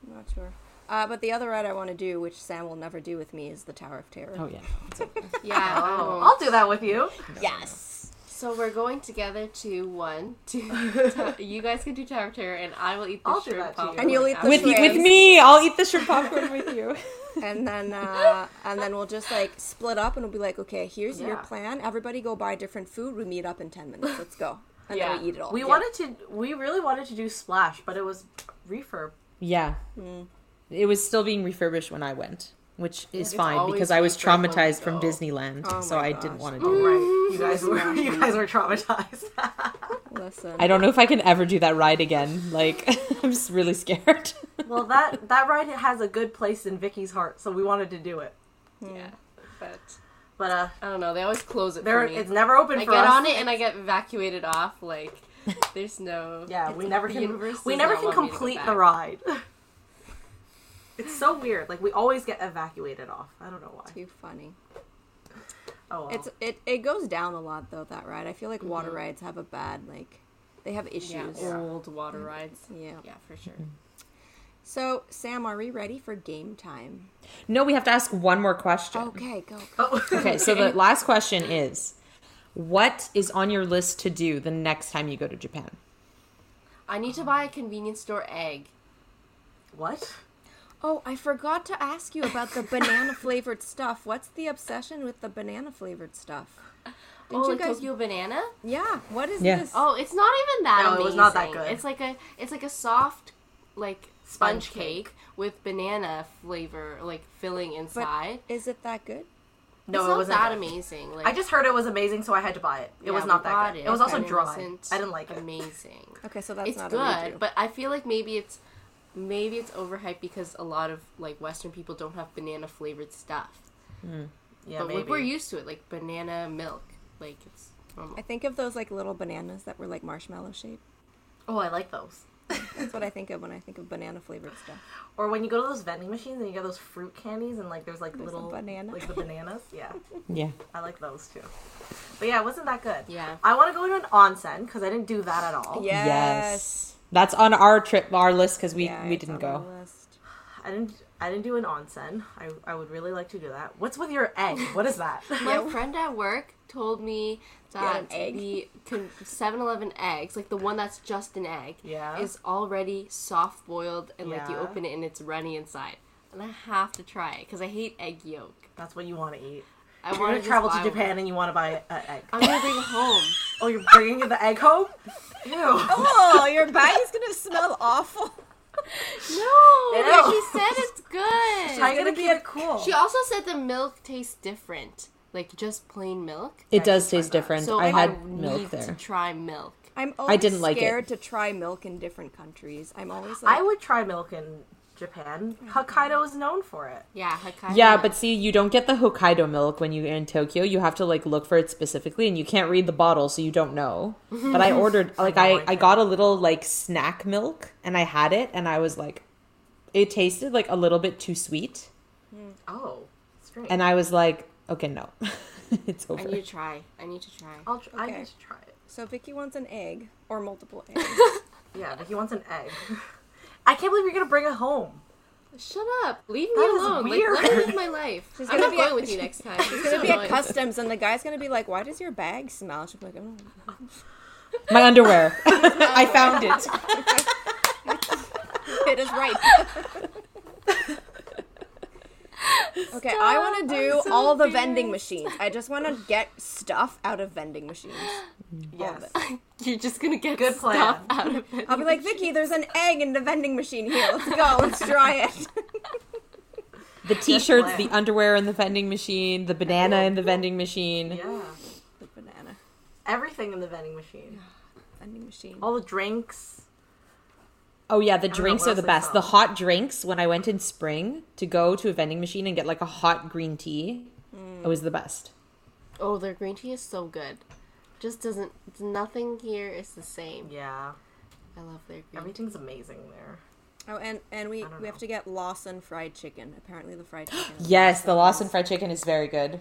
I'm not sure. Uh, but the other ride I want to do, which Sam will never do with me, is the Tower of Terror. Oh yeah. Yeah. Oh. I'll do that with you. yes. So we're going together to one. To you guys can do Tower of Terror, and I will eat the I'll do shrimp that to you. popcorn. And you'll eat the. With shrimp. with me, I'll eat the shrimp popcorn with you. and then uh, and then we'll just like split up, and we'll be like, okay, here's your plan. Everybody go buy different food. We meet up in ten minutes. Let's go. And Yeah. then we eat it all. We Yeah. wanted to we really wanted to do Splash, but it was refurb. Yeah. It was still being refurbished when I went, which is It's fine because I was refurb when we traumatized from. Disneyland, Oh so I gosh. didn't want to Oh, do it. right. You guys were you guys were traumatized. Listen. I don't know if I can ever do that ride again. Like, I'm just really scared. well, that that ride has a good place in Vicky's heart, so we wanted to do it. Yeah, but But uh, I don't know. They always close it there for me. it's never open I for get us. on it and I get evacuated off. Like there's no. Yeah, we never can. We never can want me to go complete the ride. It's so weird. Like we always get evacuated off. I don't know why. Too funny. Oh, well. It's it it goes down a lot though that ride. I feel like water mm-hmm. rides have a bad like they have issues. Yeah, issues. old water mm. rides. Yeah. Yeah, for sure. Mm. So Sam, are we ready for game time? no, we have to ask one more question. Okay, go. go. Oh, Okay, so the last question is what is on your list to do the next time you go to Japan? I need to buy a convenience store egg. what? Oh, I forgot to ask you about the banana flavored stuff. What's the obsession with the banana flavored stuff? Didn't oh, you like guys? Tokyo banana? Yeah. What is Yeah. this? Oh, it's not even that No, it was not that good. It's like a it's like a soft like sponge, Sponge cake. cake. with banana flavor like filling inside. but inside. is it that good? No, it's it wasn't that good. amazing. Like I just heard it was amazing, so I had to buy it. It yeah, was not that good. It, was also dry. I didn't like it. Amazing. Okay, so that's it's not good, a redo. but I feel like maybe it's maybe it's overhyped because a lot of like Western people don't have banana flavored stuff. Hmm. Yeah, but maybe. like, we're used to it, like banana milk. Like it's normal. I think of those like little bananas that were like marshmallow shaped. oh, I like those. That's what I think of when I think of banana flavored stuff. Or when you go to those vending machines and you get those fruit candies and like there's like There's little banana. like the bananas. Yeah, Yeah. I like those too. But yeah, it wasn't that good. Yeah. I want to go to an onsen because I didn't do that at all. Yes. That's on our trip, our list, because we, Yeah, we didn't go. the. I didn't. I didn't do an onsen. I, I would really like to do that. What's with your egg? What is that? My friend at work told me that an egg? the con- 7-Eleven eggs, like the one that's just an egg, Yeah. is already soft boiled and like you open it and it's runny inside. And I have to try it because I hate egg yolk. That's what you want to eat. I You're want gonna travel to Japan and you want to buy an egg. I'm gonna bring it home. Oh, you're bringing the egg home? Ew. Oh, your bag is gonna smell awful. No, Ew. but she said it's good. How are you gonna gonna be a- cool? She also said the milk tastes different, like just plain milk. It does taste different. So I I, had need milk to there. try milk. I'm always didn't like it. scared to try milk in different countries. I'm always like, I would try milk in Japan. Hokkaido is known for it. Yeah, Hokkaido. Yeah, but see, you don't get the Hokkaido milk when you're in Tokyo. You have to like look for it specifically, and you can't read the bottle, so you don't know. But I ordered like I I got a little like snack milk, and I had it, and I was like, it tasted like a little bit too sweet, hmm. Oh, strange. and I was like, okay, no, it's over. I need to try. I need to try. I'll tr- I need to try it. so Vicky wants an egg or multiple eggs. Yeah, but he wants an egg. I can't believe you're gonna bring it home. Shut up! Leave me That is alone. weird. Like, let me live my life. She's I'm gonna be going a- with you next time. It's gonna be at customs, and the guy's gonna be like, "Why does your bag smell?" She'll be like, "Oh, My underwear, I found it. it is right." okay, I want to do so all the vending machines. I just want to get stuff out of vending machines. Yes. You're just gonna get Good plan. stuff out of it. I'll be like, Vicky, there's an egg in the vending machine here. Let's go. Let's try it. The t-shirts, the underwear in the vending machine, the banana in the vending machine. Yeah. the banana Everything in the vending machine. vending machine. All the drinks. Oh yeah, the don't drinks are the best. sell. The hot drinks when I went in spring to go to a vending machine and get like a hot green tea, it was the best. Oh, their green tea is so good. Just doesn't. Nothing here is the same. Yeah. I love their green. tea. Everything's amazing there. Oh, and and we we have to get Lawson fried chicken. Apparently, the fried chicken. Yes, the Lawson good. fried chicken is very good.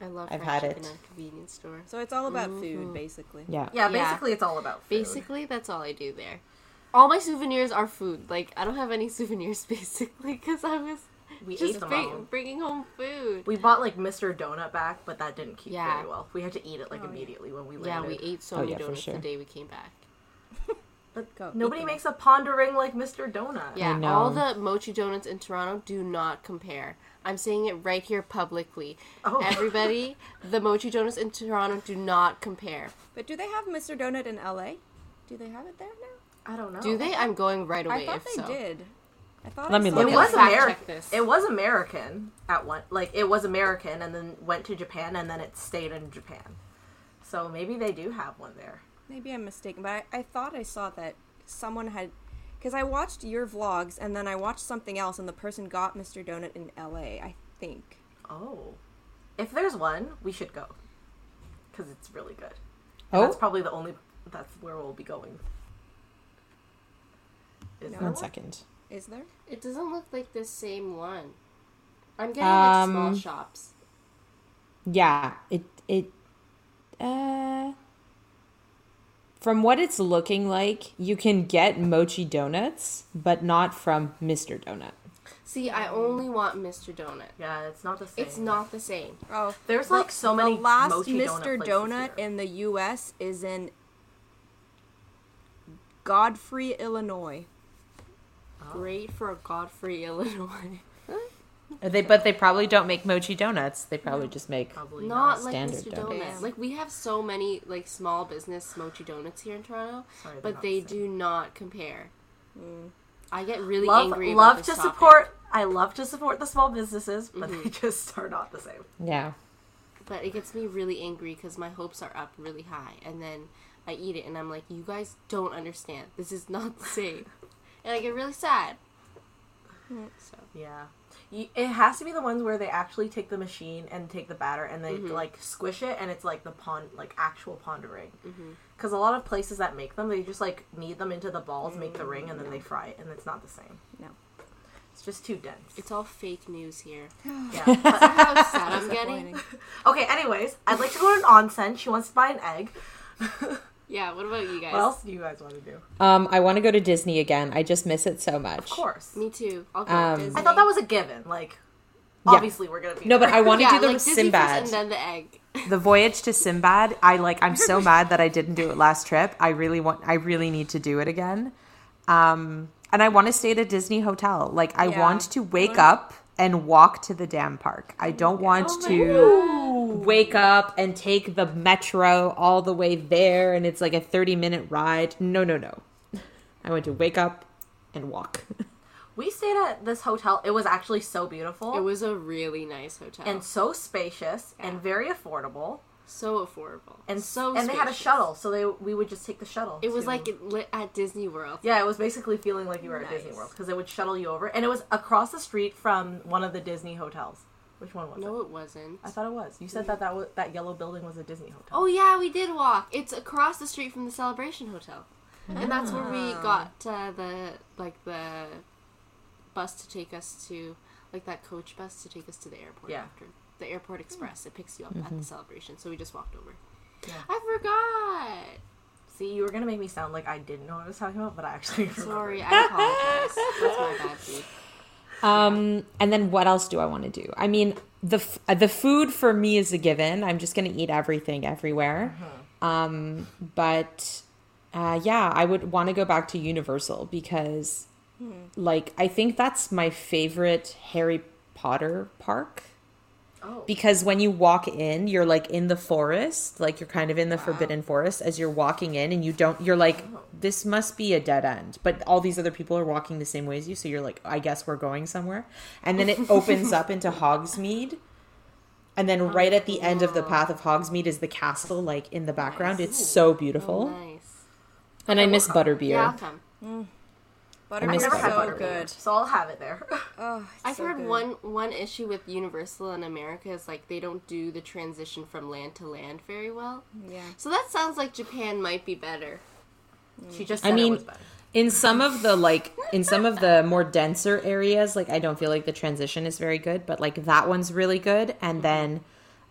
I love. I've fried had chicken it. At a convenience store. So it's all about food, mm-hmm. basically. Yeah. Yeah, Yeah. basically it's all about food. Basically, that's all I do there. All my souvenirs are food. Like I don't have any souvenirs basically because I was we ate just them bring, all. bringing home food. We bought like Mr. Donut back, but that didn't keep Yeah. very well. We had to eat it like oh, immediately when we landed. Yeah, we ate so Oh, many yeah, donuts sure. the day we came back. But Go, nobody makes a Pon de Ring like Mr. Donut. Yeah, know. all the mochi donuts in Toronto do not compare. I'm saying it right here publicly. Oh. Everybody, the mochi donuts in Toronto do not compare. But do they have Mr. Donut in LA? Do they have it there now? I don't know. Do they? I'm going right away. I thought if they so. did. I thought Let I me saw look It was American. It was American at one. Like it was American, and then went to Japan, and then it stayed in Japan. So maybe they do have one there. Maybe I'm mistaken, but I, I thought I saw that someone had. Because I watched your vlogs and then I watched something else, and the person got Mr. Donut in LA, I think. Oh, if there's one, we should go because it's really good. Oh, That's probably the only. That's where we'll be going. Is No. one second. Is there? It doesn't look like the same one. I'm getting like small Um, shops. Yeah, it it uh from what it's looking like, you can get mochi donuts, but not from Mr. Donut. See, I only want Mr. Donut. Yeah, it's not the same. It's not the same. Oh, There's the- like so many The last mochi donut Mr. places Donut here. in the U.S. is in Godfrey, Illinois. Great for a Godfrey, Illinois. They, but they probably don't make mochi donuts. They probably just make. Probably Not not. like Standard Mr. donuts. Donuts. Like we have so many like small business mochi donuts here in Toronto, Sorry, but they the do not compare. I get really love angry. love about to topic. support. I love to support the small businesses, but Mm-hmm. they just are not the same. Yeah. but it gets me really angry because my hopes are up really high, and then I eat it, and I'm like, you guys don't understand. This is not the same, and I get really sad. So Yeah. You, it has to be the ones where they actually take the machine and take the batter and they Mm-hmm. like squish it and it's like the pond like actual Pon de Ring. Mm-hmm. Because a lot of places that make them, they just like knead them into the balls, make the ring, and then they fry it, and it's not the same. No. It's just too dense. it's all fake news here. yeah. But- How sad I'm getting. Okay. Anyways, I'd like to go to an onsen. She wants to buy an egg. Yeah. What about you guys? What else do you guys want to do? Um, I want to go to Disney again. I just miss it so much. Of course. Me too. I'll go Um, to Disney. I thought that was a given. Like, Yeah. obviously we're gonna be. No, but. I want to yeah, do the like Sinbad. first and then the egg. the voyage to Sinbad. I like. I'm so mad that I didn't do it last trip. I really want. I really need to do it again. Um, and I want to stay at a Disney hotel. Like I Yeah. want to wake up and walk to the damn park. I don't want Oh to wake up and take the metro all the way there and it's like a 30 minute ride. No, no, no. I went to wake up and walk. we stayed at this hotel. It was actually so beautiful. It was a really nice hotel and so spacious and very affordable. so affordable And so and they had a shuttle, so they we would just take the shuttle. It was to- like it lit at Disney World. yeah, it was basically feeling like you were at Disney World because it would shuttle you over, and it was across the street from one of the Disney hotels. Which one was No, it? it wasn't. I thought it was. You said that that was, that yellow building was a Disney hotel. Oh yeah, we did walk. It's across the street from the Celebration Hotel, and that's where we got uh, the like the bus to take us to like that coach bus to take us to the airport. Yeah. after the airport express, it picks you up at the celebration. So we just walked over. Yeah. I forgot. See, you were gonna make me sound like I didn't know what I was talking about, but I actually. Sorry, I apologize. That's my bad, dude. Um, and then what else do I want to do? I mean, the f- uh, the food for me is a given. I'm just gonna eat everything everywhere. Um, but uh, yeah, I would want to go back to Universal because, like, I think that's my favorite Harry Potter park. Oh, because when you walk in you're like in the forest like you're kind of in the forbidden forest as you're walking in and you don't you're like this must be a dead end. But all these other people are walking the same way as you so you're like i guess we're going somewhere. And then it opens up into hogsmeade. And then right at the end of the path of hogsmeade is the castle like in the background. It's so beautiful. Nice. and i miss butterbeer. Yeah, I'll come. I I've miss never had Butterbeer. butterbeer, good. so I'll have it there. Oh, I've so heard good. one one issue with Universal in America is like they don't do the transition from land to land very well. Yeah. So that sounds like Japan might be better. she just I mean, it was better. in some of the like in some of the more denser areas like i don't feel like the transition is very good but like that one's really good and then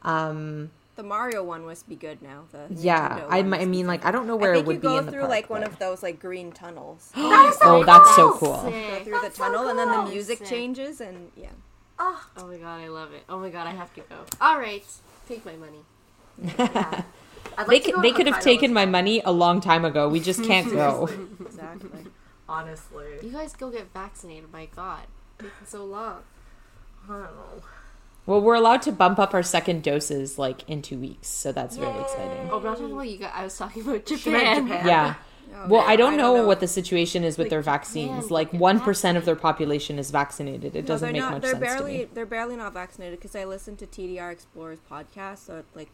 um The Mario one must be good now. The yeah i, I mean like i don't know where I it would you be go in the through park, like one of those like green tunnels. oh that's so cool go through the That's so tunnel and then the music Sick. changes and yeah. Oh, Oh my god, I love it. Oh my god, I have to go. All right, take my money. yeah. I'd they could, they could have taken my money a long time ago we just can't go Exactly. Honestly, You guys go get vaccinated. My god, taking so long. I don't know. Well we're allowed to bump up our second doses like in two weeks so that's very exciting Oh, I'm not talking about you guys. I was talking about Japan. Japan. yeah Oh, well yeah, i don't know what the situation is with Like, their vaccines could like 1% of their population is vaccinated it No, doesn't they're make not. much they're sense barely. to me They're barely not vaccinated because I listened to TDR Explorers podcast. So like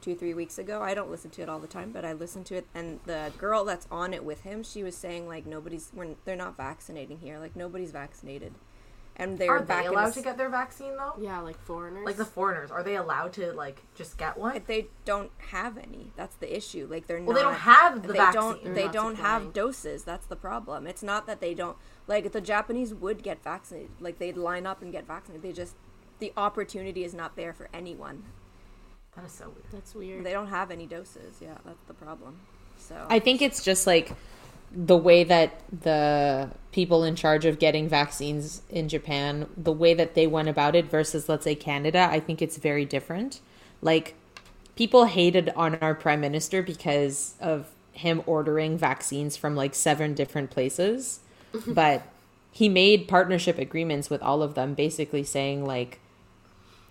two three weeks ago. I don't listen to it all the time, but I listened to it, and the girl that's on it with him, she was saying like nobody's. We're, they're not vaccinating here. Like nobody's vaccinated, and they're Are back they in allowed the to get their vaccine though? Yeah, like foreigners. Like the foreigners, are they allowed to like just get one? But they don't have any. That's the issue. Like they're Well, not. they don't have the they vaccine. don't. They're They don't supplying. have doses. That's the problem. It's not that they don't. Like the Japanese would get vaccinated. Like they'd line up and get vaccinated. They just the opportunity is not there for anyone. That is so weird. That's weird. They don't have any doses. Yeah, that's the problem. So I think it's just like the way that the people in charge of getting vaccines in Japan, the way that they went about it versus, let's say, Canada, I think it's very different. Like, people hated on our prime minister because of him ordering vaccines from like seven different places. but he made partnership agreements with all of them, basically saying like,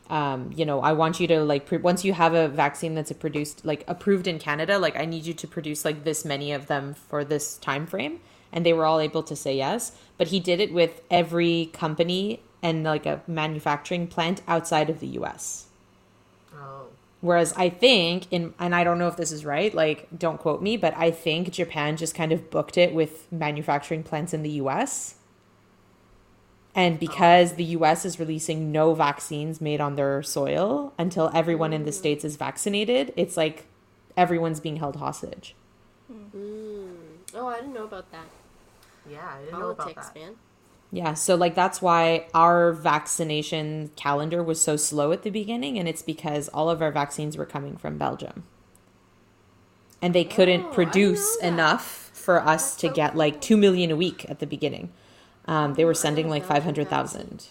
um, you know, I want you to like pre- once you have a vaccine that's produced like approved in Canada, like I need you to produce like this many of them for this time frame, and they were all able to say yes. But he did it with every company and like a manufacturing plant outside of the U.S. Oh. Whereas I think in and I don't know if this is right, like don't quote me, but I think Japan just kind of booked it with manufacturing plants in the US. And because the US is releasing no vaccines made on their soil until everyone in the states is vaccinated, it's like everyone's being held hostage. Mm. Oh, I didn't know about that. Yeah, I didn't know about that. man. Yeah, so like that's why our vaccination calendar was so slow at the beginning, and it's because all of our vaccines were coming from Belgium. And they Oh, couldn't didn't produce enough for us to so get like 2 million a week at the beginning. Um, they were sending like 500,000.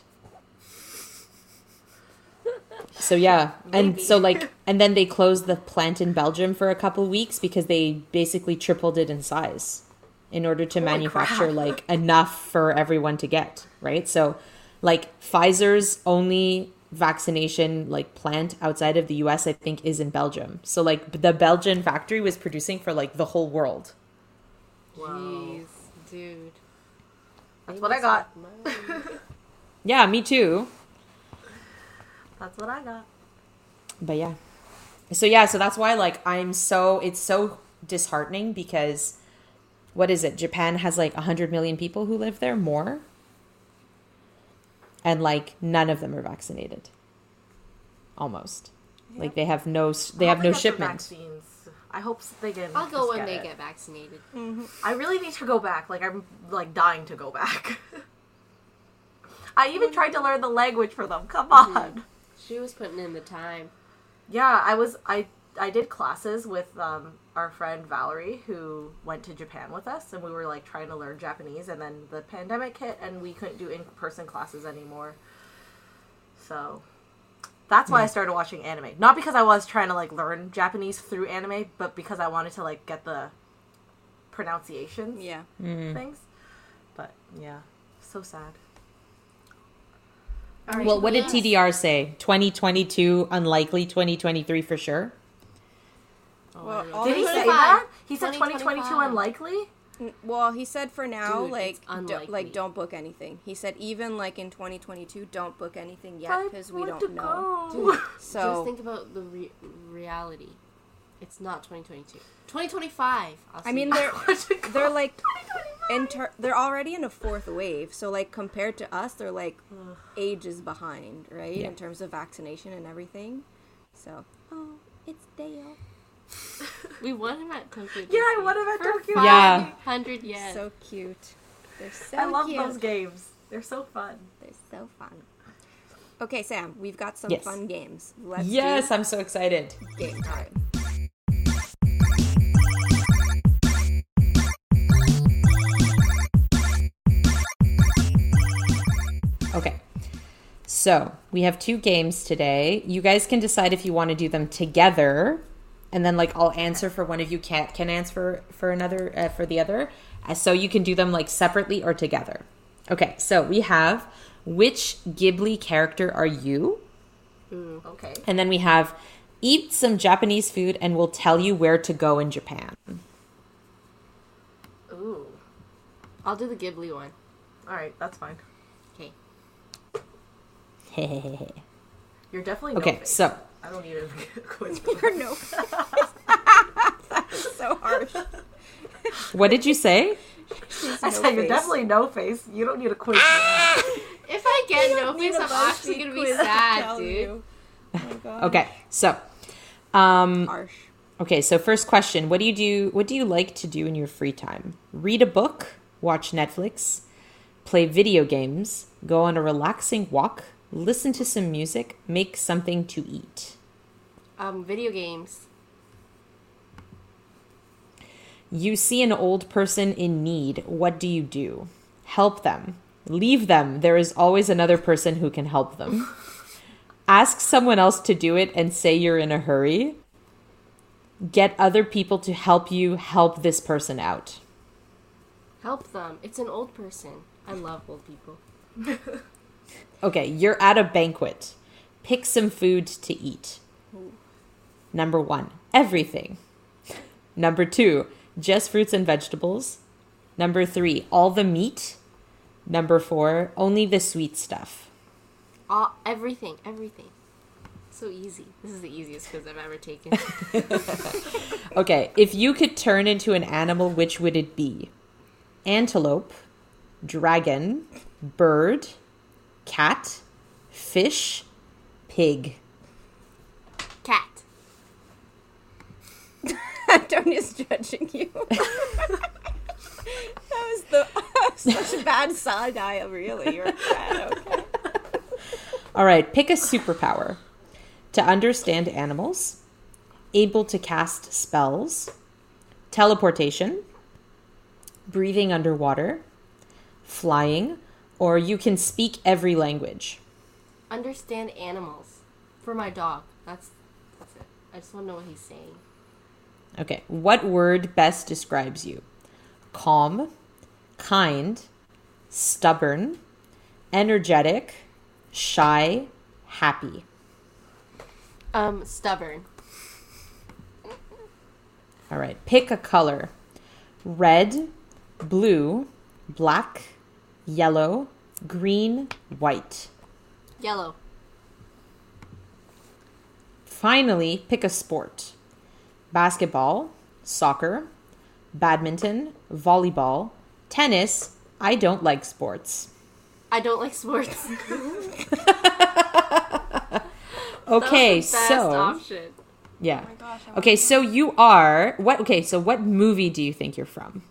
So yeah, and Maybe. so like and then they closed the plant in Belgium for a couple weeks because they basically tripled it in size in order to Holy manufacture crap. like enough for everyone to get, right? So like Pfizer's only vaccination like plant outside of the US I think is in Belgium. So like the Belgian factory was producing for like the whole world. Whoa. Jeez, dude. That's what I got. Yeah, me too. That's what I got. but yeah so yeah so that's why like i'm so it's so disheartening because what is it japan has like 100 million people who live there more and like none of them are vaccinated almost like they have no they have no shipment Vaccines. I hope they can. I'll go just when get they it. get vaccinated. I really need to go back. Like I'm like dying to go back. I even tried to learn the language for them. Come on. She was putting in the time. Yeah, I was I I did classes with um our friend Valerie who went to Japan with us and we were like trying to learn Japanese and then the pandemic hit and we couldn't do in-person classes anymore. So that's why I started watching anime. Not because I was trying to like learn Japanese through anime, but because I wanted to like get the pronunciations Yeah. Hmm. things. But yeah, so sad. All right, well what did tdr say 2022 unlikely 2023 for sure Oh, Well, I don't know. all Did he say that? He said 2022 unlikely? Well, he said for now, Dude, like, do, like don't book anything. He said even like in 2022, don't book anything yet because we don't know. Dude, So just think about the re- reality. It's not 2022. 2025. I'll I mean, they're want to go. they're like enter they're already in a fourth wave. So like compared to us, they're like ages behind, right? Yeah. In terms of vaccination and everything. So oh, it's Dale. we won him at Tokyo. Yeah, I Disney won him at for Tokyo Yeah. hundred yen. So cute. They're so I love cute. those games. They're so fun. They're so fun. Okay, Sam, we've got some Yes. fun games. Let's yes do i'm so excited game time. Okay. So we have two games today. You guys can decide if you want to do them together, and then like I'll answer for one of you. can't can answer for another uh, for the other. Uh, so you can do them like separately or together. Okay. So we have which Ghibli character are you? Okay. And then we have eat some Japanese food and we'll tell you where to go in Japan. Ooh. I'll do the Ghibli one. All right, that's fine. Okay. okay. You're definitely no Okay. face. So I don't need a quiz. for You're that. no. so harsh. what did you say? I said you're definitely no face. You don't need a quiz. for that. If I get no face, I'm actually gonna be sad, dude. Oh. Okay. So um Harsh. Okay, so first question, what do you do what do you like to do in your free time? Read a book, watch Netflix, play video games, go on a relaxing walk, listen to some music, make something to eat. Um, video games. You see an old person in need, what do you do? Help them. Leave them. There is always another person who can help them. Ask someone else to do it and say you're in a hurry. Get other people to help you help this person out. Help them. It's an old person. I love old people. Okay, you're at a banquet. Pick some food to eat. Number one, everything. Number two, just fruits and vegetables. Number three, all the meat. Number four, only the sweet stuff. All everything, everything. So easy. This is the easiest quiz I've ever taken. Okay, if you could turn into an animal, which would it be? Antelope, dragon, bird, cat, fish, pig. Cat. Antonia's judging you. that was the such a bad side eye. Really, you're a bad. Okay. All right, pick a superpower. To understand animals, able to cast spells, teleportation, breathing underwater, flying, or you can speak every language. Understand animals. For my dog. That's that's it. I just want to know what he's saying. Okay, what word best describes you? Calm, kind, stubborn, energetic, shy, happy. Um, stubborn. All right, pick a color red, blue, black, yellow, green, white. Yellow. Finally, pick a sport basketball, soccer, badminton, volleyball, tennis. I don't like sports. I don't like sports. Okay, That was the best so option. yeah. Oh my gosh. Okay, so you are what? Okay, so what movie do you think you're from?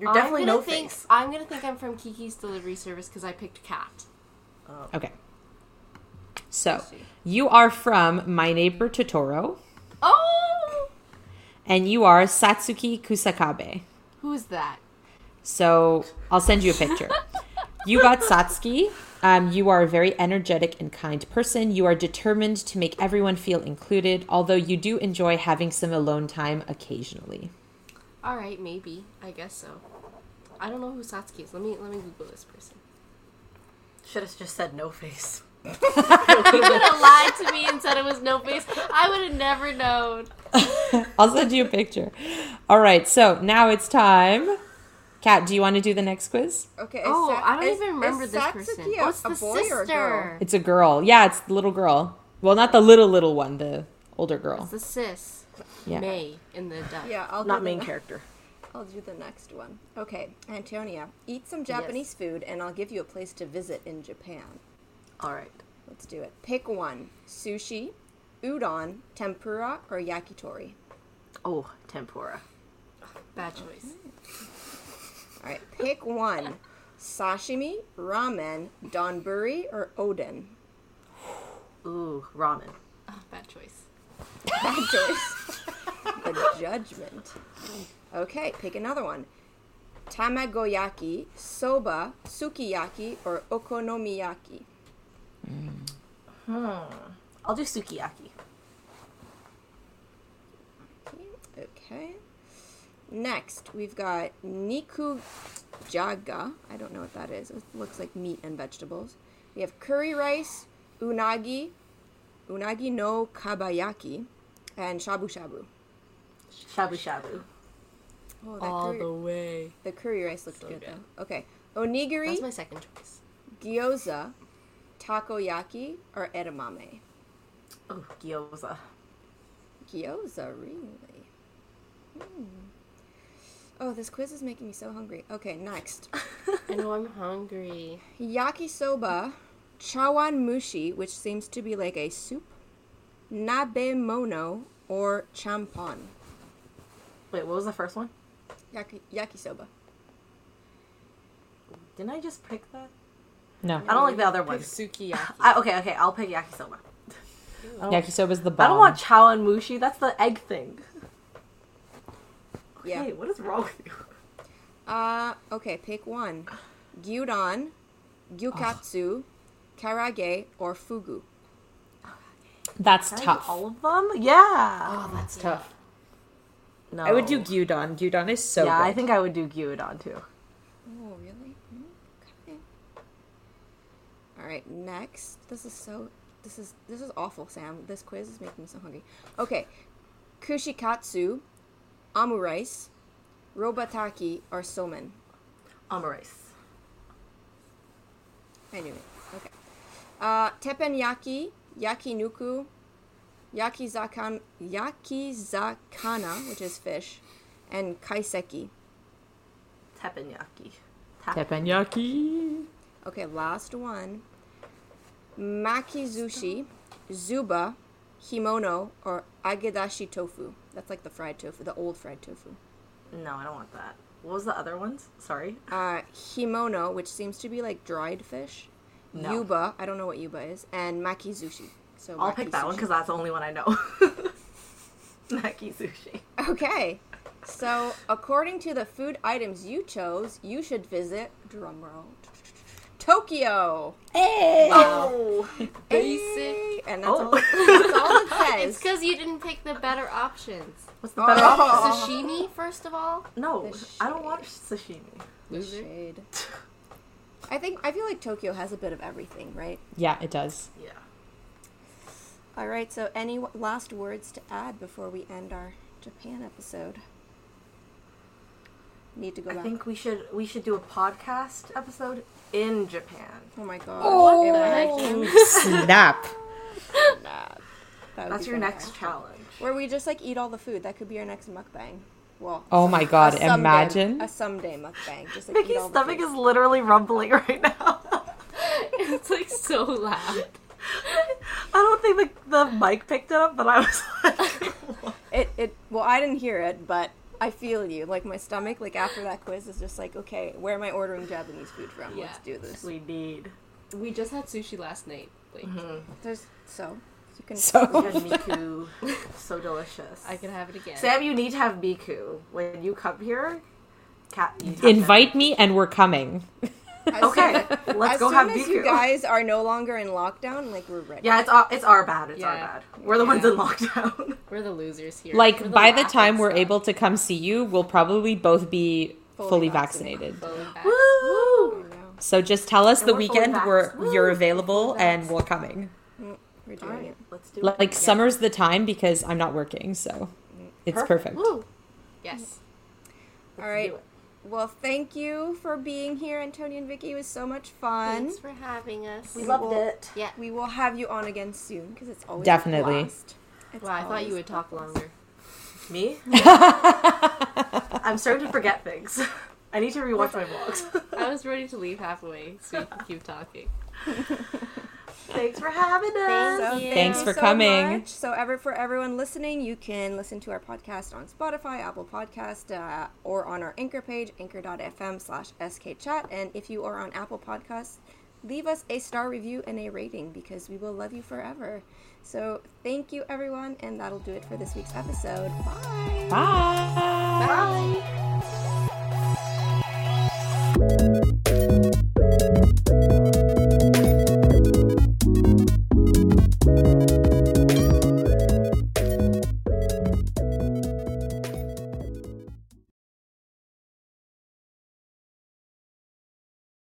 You're definitely I'm no think, face. I'm gonna think I'm from Kiki's Delivery Service because I picked cat. Oh. Okay, so you are from My Neighbor Totoro, Oh, and you are Satsuki Kusakabe. who's that? So I'll send you a picture. you got Satsuki. Um, you are a very energetic and kind person. You are determined to make everyone feel included, although you do enjoy having some alone time occasionally. All right, maybe. I guess so. I don't know who Satsuki is. Let me let me Google this person. Should have just said no face. You could have lied to me and said it was no face. I would have never known. I'll send you a picture. All right, so now it's time. Kat, do you want to do the next quiz? Okay. is Oh, Sa- I don't is- even remember is this Satsuki person. A, it's a the boy or a girl? sister. It's a girl. Yeah, it's the little girl. Well, not the little little one, the older girl. It's the sis. Yeah. May in the dub. Yeah, I'll Not do main the, character. I'll do the next one. Okay, Antonia, eat some Japanese food, and I'll give you a place to visit in Japan. All right. Let's do it. Pick one: sushi, udon, tempura, or yakitori. Oh, tempura. Bad choice. All right, pick one: sashimi, ramen, donburi, or oden. Ooh, ramen. Oh, bad choice. Bad choice. the judgment. Okay, pick another one. Tamagoyaki, soba, sukiyaki, or okonomiyaki. Hmm. I'll do sukiyaki. Okay. Next, we've got niku jaga. I don't know what that is. It looks like meat and vegetables. We have curry rice, unagi, unagi no kabayaki, and shabu shabu. Shabu shabu. Oh, that All curry, the way. the curry rice looked So good, good. though. Okay. Onigiri, That's my second choice. gyoza, takoyaki, or edamame. Oh, gyoza. Gyoza, really? Hmm. Oh, this quiz is making me so hungry. Okay, next. I know I'm hungry. Yakisoba, chawan mushi, which seems to be like a soup, nabe mono, or champon. Wait, what was the first one? Yaki, yakisoba. Didn't I just pick that? No, I don't like the other one. Sukiyaki. I, okay, okay, I'll pick yakisoba. I don't, yakisoba's the bomb. I don't want chawan mushi. That's the egg thing. Yeah. Hey, what is wrong with you? Uh, okay, pick one. Gyudon, gyukatsu, karage, or fugu. That's Can I do tough. All of them? Yeah. oh, that's tough. No. I would do gyudon. Gyudon is so yeah, good. I think I would do gyudon too. Oh, really? Mm, All right, next. This is so. This is this is awful, Sam. This quiz is making me so hungry. Okay, kushikatsu, omurice, robataki, or somen. Omurice. I knew it. Okay. Uh, teppanyaki, yakinuku, yakizakan, yakizakana, which is fish, and kaiseki. Teppanyaki. Teppanyaki. Okay, last one. Makizushi, yuba, himono, or agedashi tofu. That's like the fried tofu, the old fried tofu. No, I don't want that. What was the other ones? Sorry. Uh, himono, which seems to be like dried fish. No. Yuba, I don't know what yuba is, and maki makizushi. So I'll pick that one because that's the only one I know. Maki sushi. Okay. So, according to the food items you chose, you should visit drumroll Tokyo. Hey. Oh, Basic. And that's, Oh. all, that's all it It's because you didn't pick the better options. what's the better Oh. option? Sashimi, first of all. No, I don't shade. watch sashimi. Loser. Shade. I think I feel like Tokyo has a bit of everything, right? Yeah, it does. Yeah. All right. So, any w- last words to add before we end our Japan episode? Need to go I back. think we should we should do a podcast episode in Japan. oh my god. Oh. If I Snap. can- that That's your next fantastic. challenge. Where we just like eat all the food. That could be our next mukbang. Well, Oh my god, a someday- imagine. a someday mukbang. Just like eat Mickey's stomach is literally rumbling right now. it's like so loud. I don't think the, the mic picked it up, but I was like, It it. Well, I didn't hear it, but I feel you. Like my stomach, like after that quiz, is just like, okay, where am I ordering Japanese food from? Let's do this. we need. We just had sushi last night. Like, mm-hmm. There's so you can. So We had Miku. so delicious. I could have it again. Sam, you need to have Miku when you come here. Cat, you Invite me and we're coming. As Okay, soon- let's as go soon have as Miku. you guys are no longer in lockdown, like we're ready. Yeah, it's our, it's our bad. It's our bad. We're the ones in lockdown. We're the losers here. Like We're by the time we're stock. able to come see you, we'll probably both be Fully fully, vaccinated. vaccinated. Fully back. Woo! I. So just tell us And the we're weekend where you're available Fully and we're coming. Mm, we're doing All right, it. let's do Like it. summer's the time because I'm not working, so it's perfect. Woo! Yes. All right. Do it. Well, thank you for being here, Antonia and Vicky. It was so much fun. Thanks for having us. We We loved will- it. Yeah. We will have you on again soon because it's always Definitely. A blast. It's Wow, I thought you would talk blast. longer. Me? I'm starting to forget things. I need to rewatch my vlogs. I was ready to leave halfway so you could keep talking. Thanks for having us. So you. thank Thanks you for so coming. much. So, ever for everyone listening, you can listen to our podcast on Spotify, Apple Podcast, uh, or on our Anchor page, anchor.fm slash skchat. And if you are on Apple Podcasts, leave us a star review and a rating because we will love you forever. So, thank you, everyone, and that'll do it for this week's episode. Bye. Bye. Bye.